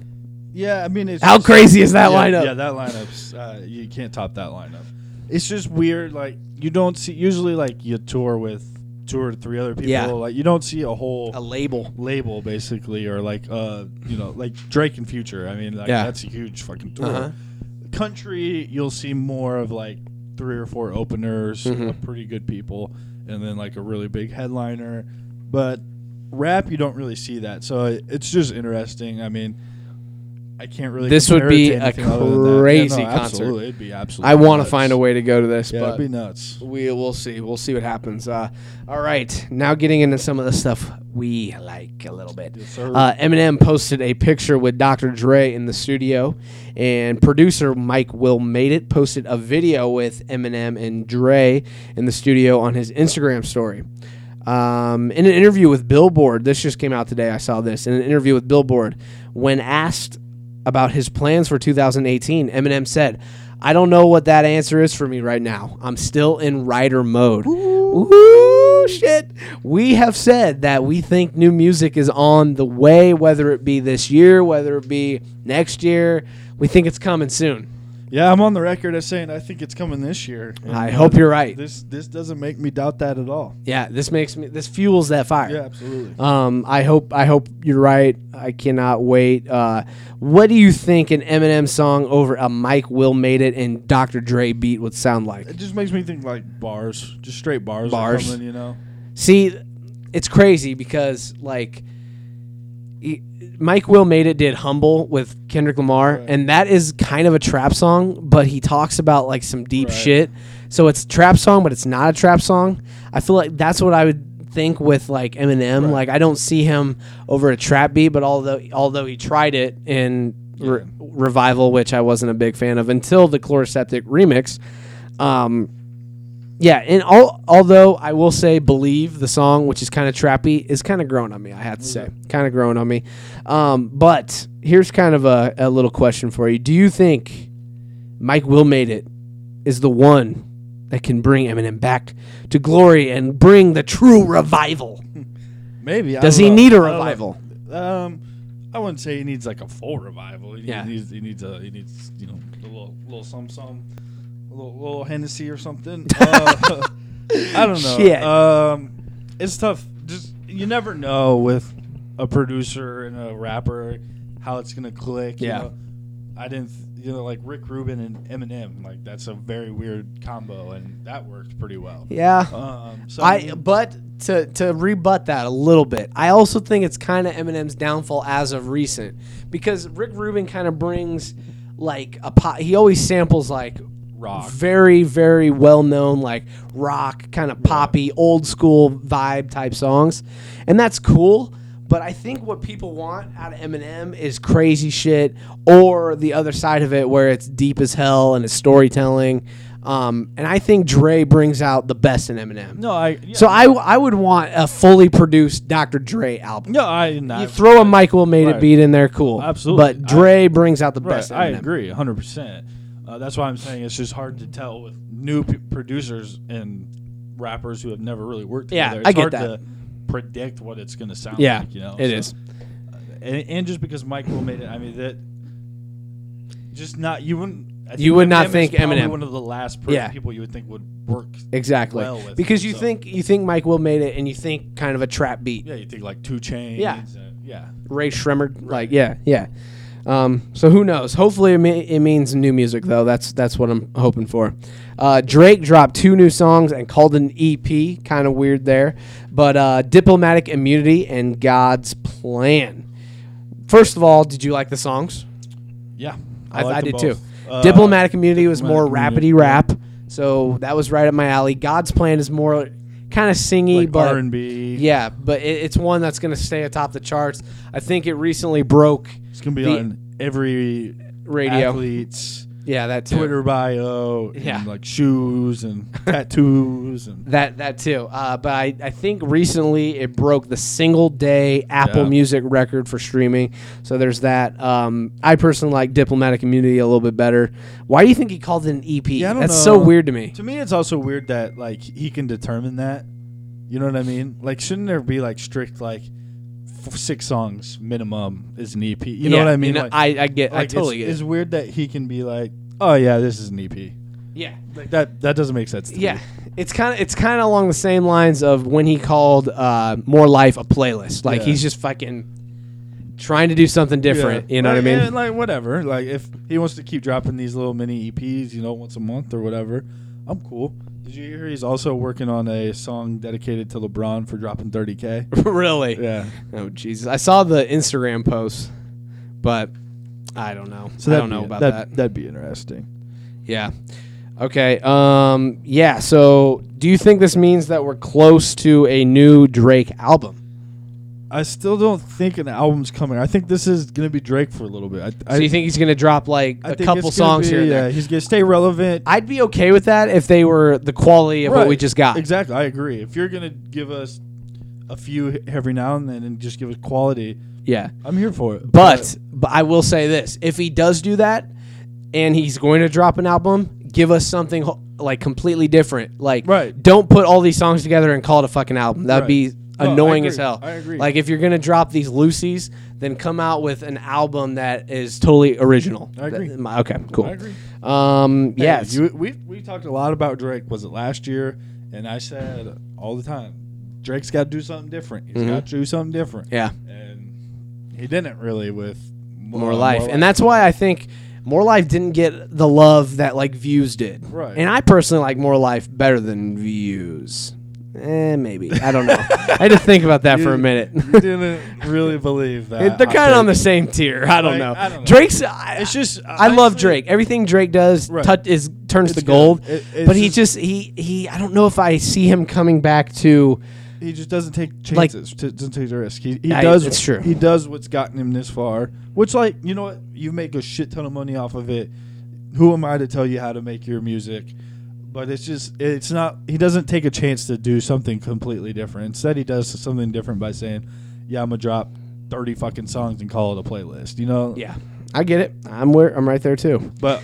Yeah, I mean, it's How just- crazy is that yeah, lineup? Yeah, that lineup's uh, you can't top that lineup. It's just weird. Like you don't see usually like you tour with two or three other people. Yeah. Like you don't see a whole A label. label basically, or like uh you know like Drake and Future. I mean, like, Yeah. that's a huge fucking tour. Uh-huh. Country, you'll see more of like three or four openers, uh, pretty good people, and then like a really big headliner. But rap, you don't really see that, so it, it's just interesting. I mean. I can't really. This would compare it be to a anything other than that. Yeah, crazy no, concert. Absolutely, it'd be absolutely. I want to find a way to go to this, Yeah, but it'd be nuts. we will see. We'll see what happens. Uh, all right, now getting into some of the stuff we like a little bit. Yes. Uh, Eminem posted a picture with Dr. Dre in the studio, and producer Mike Will Made It posted a video with Eminem and Dre in the studio on his Instagram story. Um, in an interview with Billboard, this just came out today. I saw this in an interview with Billboard. When asked about his plans for 2018, Eminem said, "I don't know what that answer is for me right now. I'm still in writer mode." Ooh, shit. We have said that we think new music is on the way, whether it be this year, whether it be next year. We think it's coming soon. Yeah, I'm on the record as saying I think it's coming this year. And, I hope you're right. This this doesn't make me doubt that at all. Yeah, this makes me this fuels that fire. Yeah, absolutely. Um, I hope I hope you're right. I cannot wait. Uh, what do you think an Eminem song over a Mike Will Made It and Dr. Dre beat would sound like? It just makes me think like bars, just straight bars. Bars. you know. See, it's crazy because like Mike Will Made It did Humble with Kendrick Lamar, Right. and that is kind of a trap song, but he talks about like some deep Right. shit. So it's a trap song, but it's not a trap song. I feel like that's what I would think with like Eminem. Right. Like I don't see him over a trap beat, but although although he tried it in Re- Revival, which I wasn't a big fan of until the Chloraseptic remix. Um, yeah, and al- although I will say, "Believe" the song, which is kind of trappy, is kind of growing on me. I have to say, kind of growing on me. Um, but here's kind of a, a little question for you: Do you think Mike Will Made It is the one that can bring Eminem back to glory and bring the true revival? Maybe. I Does he know. need a revival? Um, I wouldn't say he needs like a full revival. He Yeah. needs he needs a he needs you know a little little some some little, little Hennessy or something. Uh, I don't know. Shit. Um, it's tough. Just you never know with a producer and a rapper how it's gonna click. you Yeah. know. I didn't. You know, like Rick Rubin and Eminem, like that's a very weird combo, and that worked pretty well. Yeah. Um, so I but to to rebut that a little bit, I also think it's kind of Eminem's downfall as of recent because Rick Rubin kind of brings like a pot. He always samples like rock. very very well known like rock kind of poppy old school vibe type songs, and that's cool. But I think what people want out of Eminem is crazy shit, or the other side of it where it's deep as hell and it's storytelling. Um, and I think Dre brings out the best in Eminem. No, I. Yeah, So I, I would want a fully produced Dr. Dre album. no, I. Not, You throw a Mike Will Made It Right. beat in there, cool. Absolutely. But Dre brings out the Right, best. I Eminem. agree, hundred percent. Uh, that's why I'm saying it's just hard to tell with new p- producers and rappers who have never really worked Yeah, together. I It's get hard that. to predict what it's going to sound Yeah, like. You know, it is. and, and just because Mike Will made it, I mean that, just not you wouldn't. I think You would not is think probably Eminem. One of the last per- Yeah. people you would think would work. Exactly. well with because you so. think you think Mike Will made it, and you think kind of a trap beat. Yeah, you think like 2 Chainz. Yeah. and- yeah. Rae Sremmurd, like yeah, yeah. Um, so who knows? Hopefully it, me- it means new music though. That's that's what I'm hoping for. Uh, Drake dropped two new songs and called an EP. Kind of weird there, but uh, diplomatic immunity and God's plan. First of all, did you like the songs? Yeah, I, I, them did both. too. Uh, diplomatic immunity was more rapidy rap, so that was right up my alley. God's plan is more kind of singy, like but R and B. yeah, but it, it's one that's going to stay atop the charts. I think it recently broke it's gonna be the- on every radio. athlete's Yeah, that too. Twitter bio. and, Yeah. like shoes and tattoos and That that too. Uh, but I, I think recently it broke the single day Apple Yeah. Music record for streaming. So there's that. Um, I personally like Diplomatic Immunity a little bit better. Why do you think he called it an EP? Yeah, I don't That's so know. weird to me. To me, it's also weird that like he can determine that. You know what I mean? Like, shouldn't there be like strict like six songs minimum is an EP? You know Yeah, what I mean? know, like, I, I get. I like, totally it's, get. it's it. weird that he can be like, oh yeah, this is an EP. Yeah. Like that that doesn't make sense. To Yeah, me. it's kind of it's kind of along the same lines of when he called uh, "More Life" a playlist. Like Yeah. he's just fucking trying to do something different. Yeah. You know what I mean? and, like whatever. Like if he wants to keep dropping these little mini EPs, you know, once a month or whatever, I'm cool. Did you hear he's also working on a song dedicated to LeBron for dropping 30k? really? Yeah. Oh Jesus! I saw the Instagram post, but I don't know. So I don't know about that'd, that. That'd be interesting. Yeah. Okay. Um. Yeah. So, do you think this means that we're close to a new Drake album? I still don't think an album's coming. I think this is gonna be Drake for a little bit. I, I So you think he's gonna drop like I a think couple it's gonna songs be- here and Yeah, there? he's gonna stay relevant. I'd be okay with that if they were the quality of what we Right. just got. Exactly, I agree. If you're gonna give us a few every now and then and just give us quality, Yeah. I'm here for it. But but I will say this: if he does do that, and he's going to drop an album, give us something ho- like completely different. Like, Right. don't put all these songs together and call it a fucking album. That'd Right. be No, annoying as hell. I agree. Like, if you're gonna drop these loosies, then come out with an album that is totally original. I agree. That- my- okay, cool. I agree. Um, Hey, yes. you, we we talked a lot about Drake. Was it last year? And I said all the time, Drake's got to do something different. He's Mhm. got to do something different. yeah. And he didn't really with more life. And that's why I think More Life didn't get the love that like Views did. Right. And I personally like More Life better than Views. Eh, maybe. I don't know. I had to think about that for a minute. you didn't really believe that. It- They're kind of on the same tier. I don't Like, know. I don't know. Drake's. I, It's just I love Drake. Everything Drake does Right. touch is turns It's to gold. It- it's but he just he he. I don't know if I see him coming back to. he just doesn't take Like- chances. to, doesn't take the risk. He, he I- does. it's true. He does what's gotten him this far. Which, like, you know what? You make a shit ton of money off of it. Who am I to tell you how to make your music? But it's just, it's not. He doesn't take a chance to do something completely different. Instead, he does something different by saying, "Yeah, I'm gonna drop thirty fucking songs and call it a playlist." You know? Yeah, I get it. I'm where I'm right there too. But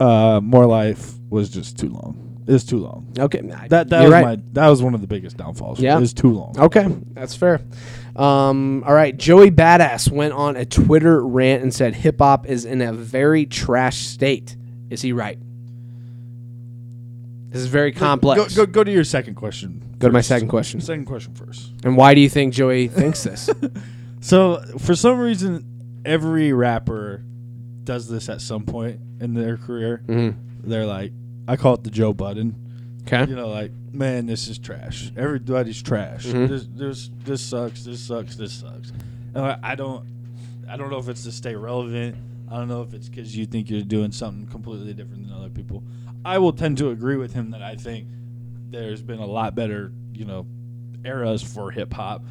uh, more life was just too long. It's too long. Okay, That that was right. my that was one of the biggest downfalls. Yeah. it was too long. Okay, that's fair. Um, all right, Joey Badass went on a Twitter rant and said hip hop is in a very trash state. Is he right? This is very complex. Go, go, go to your second question. Go to my second question. Second question first. And why do you think Joey thinks this? So for some reason, every rapper does this at some point in their career. hmm They're like, I call it the Joe Budden. Okay. You know, like, man, this is trash. Everybody's trash. Mhm. This, this, this sucks. This sucks. This sucks. And I, I don't, I don't know if it's to stay relevant. I don't know if it's because you think you're doing something completely different than other people. I will tend to agree with him that I think there's been a lot better, you know, eras for hip hop.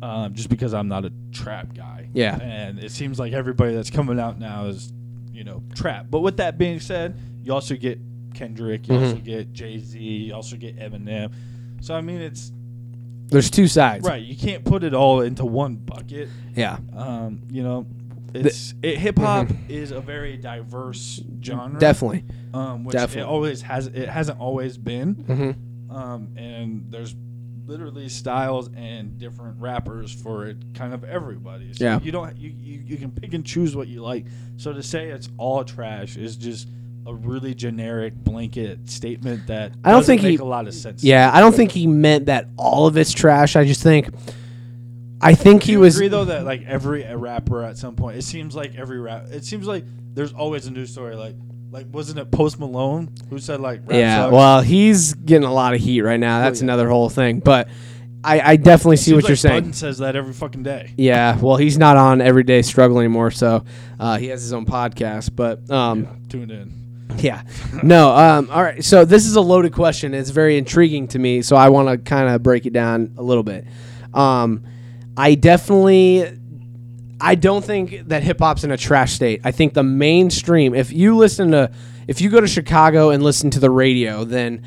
Um, just because I'm not a trap guy. Yeah. And it seems like everybody that's coming out now is, you know, trap. But with that being said, you also get Kendrick, you also Mhm. get Jay Z, you also get Eminem. So I mean, it's There's two sides. right. You can't put it all into one bucket. Yeah. Um, you know, it's it, hip hop is a very diverse genre. Definitely. um, which definitely. it always has. It hasn't always been. hmm um, and there's literally styles and different rappers for it, kind of everybody. So Yeah. you don't you, you you can pick and choose what you like. So to say it's all trash is just a really generic blanket statement that I don't doesn't think make he- a lot of sense. Yeah, I don't think he meant that all of it's trash. I just think, I think he was. agree though that like every rapper at some point, it seems like every rap, it seems like there's always a new story. Like like wasn't it Post Malone who said like rap Yeah, sucks? well, he's getting a lot of heat right now. That's yeah. another whole thing. But I, I definitely see what like you're saying. Budden says that every fucking day. Yeah, well, he's not on Everyday Struggle anymore, so uh, he has his own podcast. But um, Yeah, tuned in. Yeah. No. Um, all right. So this is a loaded question. It's very intriguing to me. So I want to kind of break it down a little bit. Um, I definitely. I don't think that hip hop's in a trash state. I think the mainstream. If you listen to, if you go to Chicago and listen to the radio, then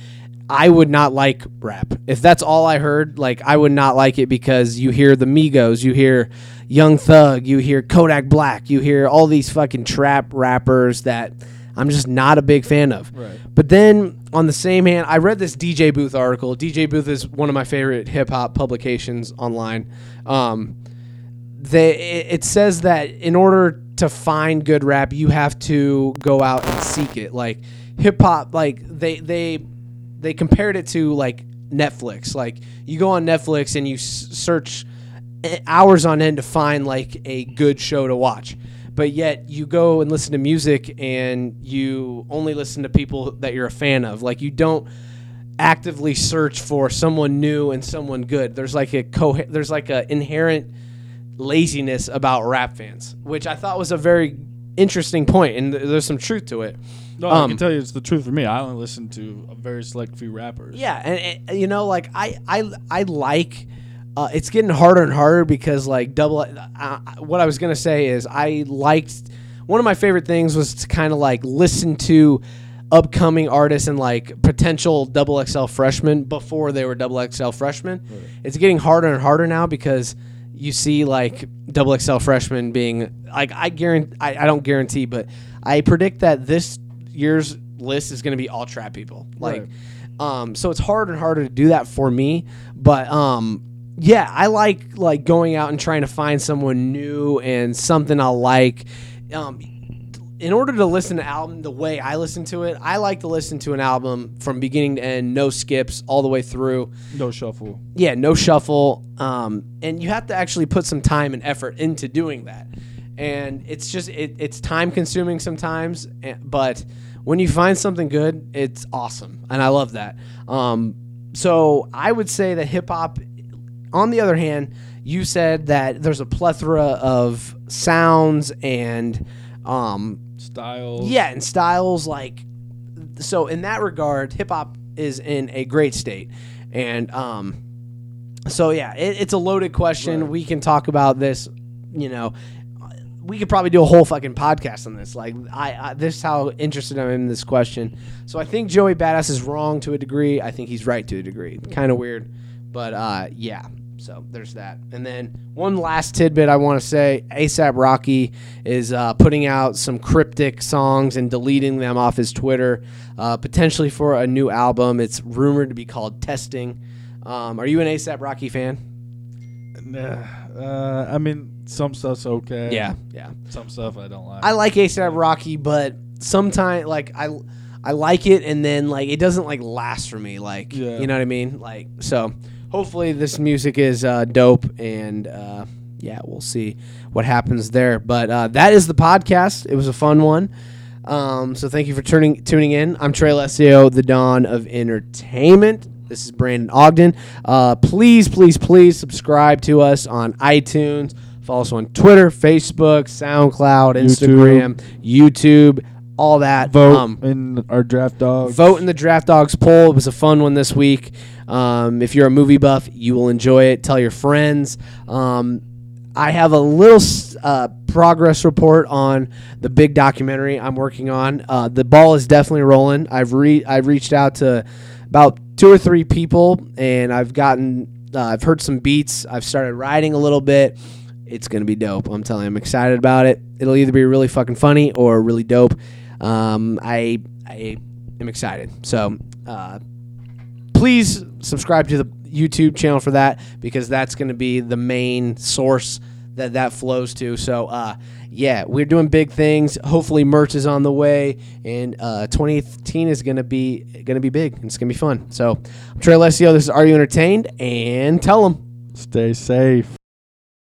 I would not like rap. If that's all I heard, like I would not like it because you hear the Migos, you hear Young Thug, you hear Kodak Black, you hear all these fucking trap rappers that I'm just not a big fan of. Right. But then on the same hand, I read this DJ Booth article. DJ Booth is one of my favorite hip hop publications online. Um, they it, it says that in order to find good rap, you have to go out and seek it. Like hip hop, like they they they compared it to like Netflix. Like you go on Netflix and you s- search eh, hours on end to find like a good show to watch. But yet you go and listen to music and you only listen to people that you're a fan of. Like you don't actively search for someone new and someone good. There's like a co there's like a inherent laziness about rap fans, which I thought was a very interesting point and th- there's some truth to it. No, I Um, can tell you it's the truth for me. I only listen to a very select few rappers. Yeah, and, and you know, like I, I, I like. Uh, it's getting harder and harder because like double. Uh, what I was gonna say is I liked one of my favorite things was to kind of like listen to upcoming artists and like potential double XL freshmen before they were double XL freshmen. It's getting harder and harder now because you see like double XL freshmen being like I guarantee I, I don't guarantee, but I predict that this year's list is going to be all trap people. Like, Right. um, so it's harder and harder to do that for me. But um, yeah, I like like going out and trying to find someone new and something I like. Um, in order to listen to album the way I listen to it, I like to listen to an album from beginning to end, no skips, all the way through No shuffle. yeah, no shuffle. Um, and you have to actually put some time and effort into doing that. And it's just it, it's time consuming sometimes, eh, but when you find something good, it's awesome, and I love that. Um, so I would say that hip hop. On the other hand, you said that there's a plethora of sounds and um, Styles. yeah, and styles like so in that regard, hip hop is in a great state. And um so yeah, it, it's a loaded question. Right. We can talk about this, you know, we could probably do a whole fucking podcast on this. Like I, I this is how interested I'm in this question. So I think Joey Badass is wrong to a degree. I think he's right to a degree. Kind of weird, but uh yeah. So there's that. And then one last tidbit I want to say ASAP Rocky is uh, putting out some cryptic songs and deleting them off his Twitter, uh, potentially for a new album. It's rumored to be called Testing. Um, are you an ASAP Rocky fan? Nah, uh, I mean, some stuff's okay. Yeah, yeah. Some stuff I don't like. I like ASAP Rocky, but sometimes like I I like it and then like it doesn't like last for me. Like Yeah. you know what I mean? Like so hopefully this music is uh, dope and uh, yeah, we'll see what happens there. But uh, that is the podcast. It was a fun one. Um, so thank you for turning tuning in. I'm Trey Lesio, the Dawn of Entertainment. This is Brandon Ogden. Uh, please, please, please subscribe to us on iTunes. Follow us on Twitter, Facebook, SoundCloud, Instagram, YouTube, all that. vote Um, in our draft dogs. vote in the Draft Dogs poll. It was a fun one this week. Um, if you're a movie buff, you will enjoy it. Tell your friends. Um, I have a little uh, progress report on the big documentary I'm working on. Uh, the ball is definitely rolling. I've re- I've reached out to about two or three people, and I've gotten uh, I've heard some beats. I've started writing a little bit. It's gonna be dope. I'm telling you, I'm excited about it. It'll either be really fucking funny or really dope. Um, I I am excited. So uh, please subscribe to the YouTube channel for that because that's going to be the main source that that flows to. So, uh, yeah, we're doing big things. Hopefully, merch is on the way, and uh, 2018 is gonna be gonna be big. It's gonna be fun. So, I'm Trey Alessio. This is Are You Entertained? And tell them. Stay safe.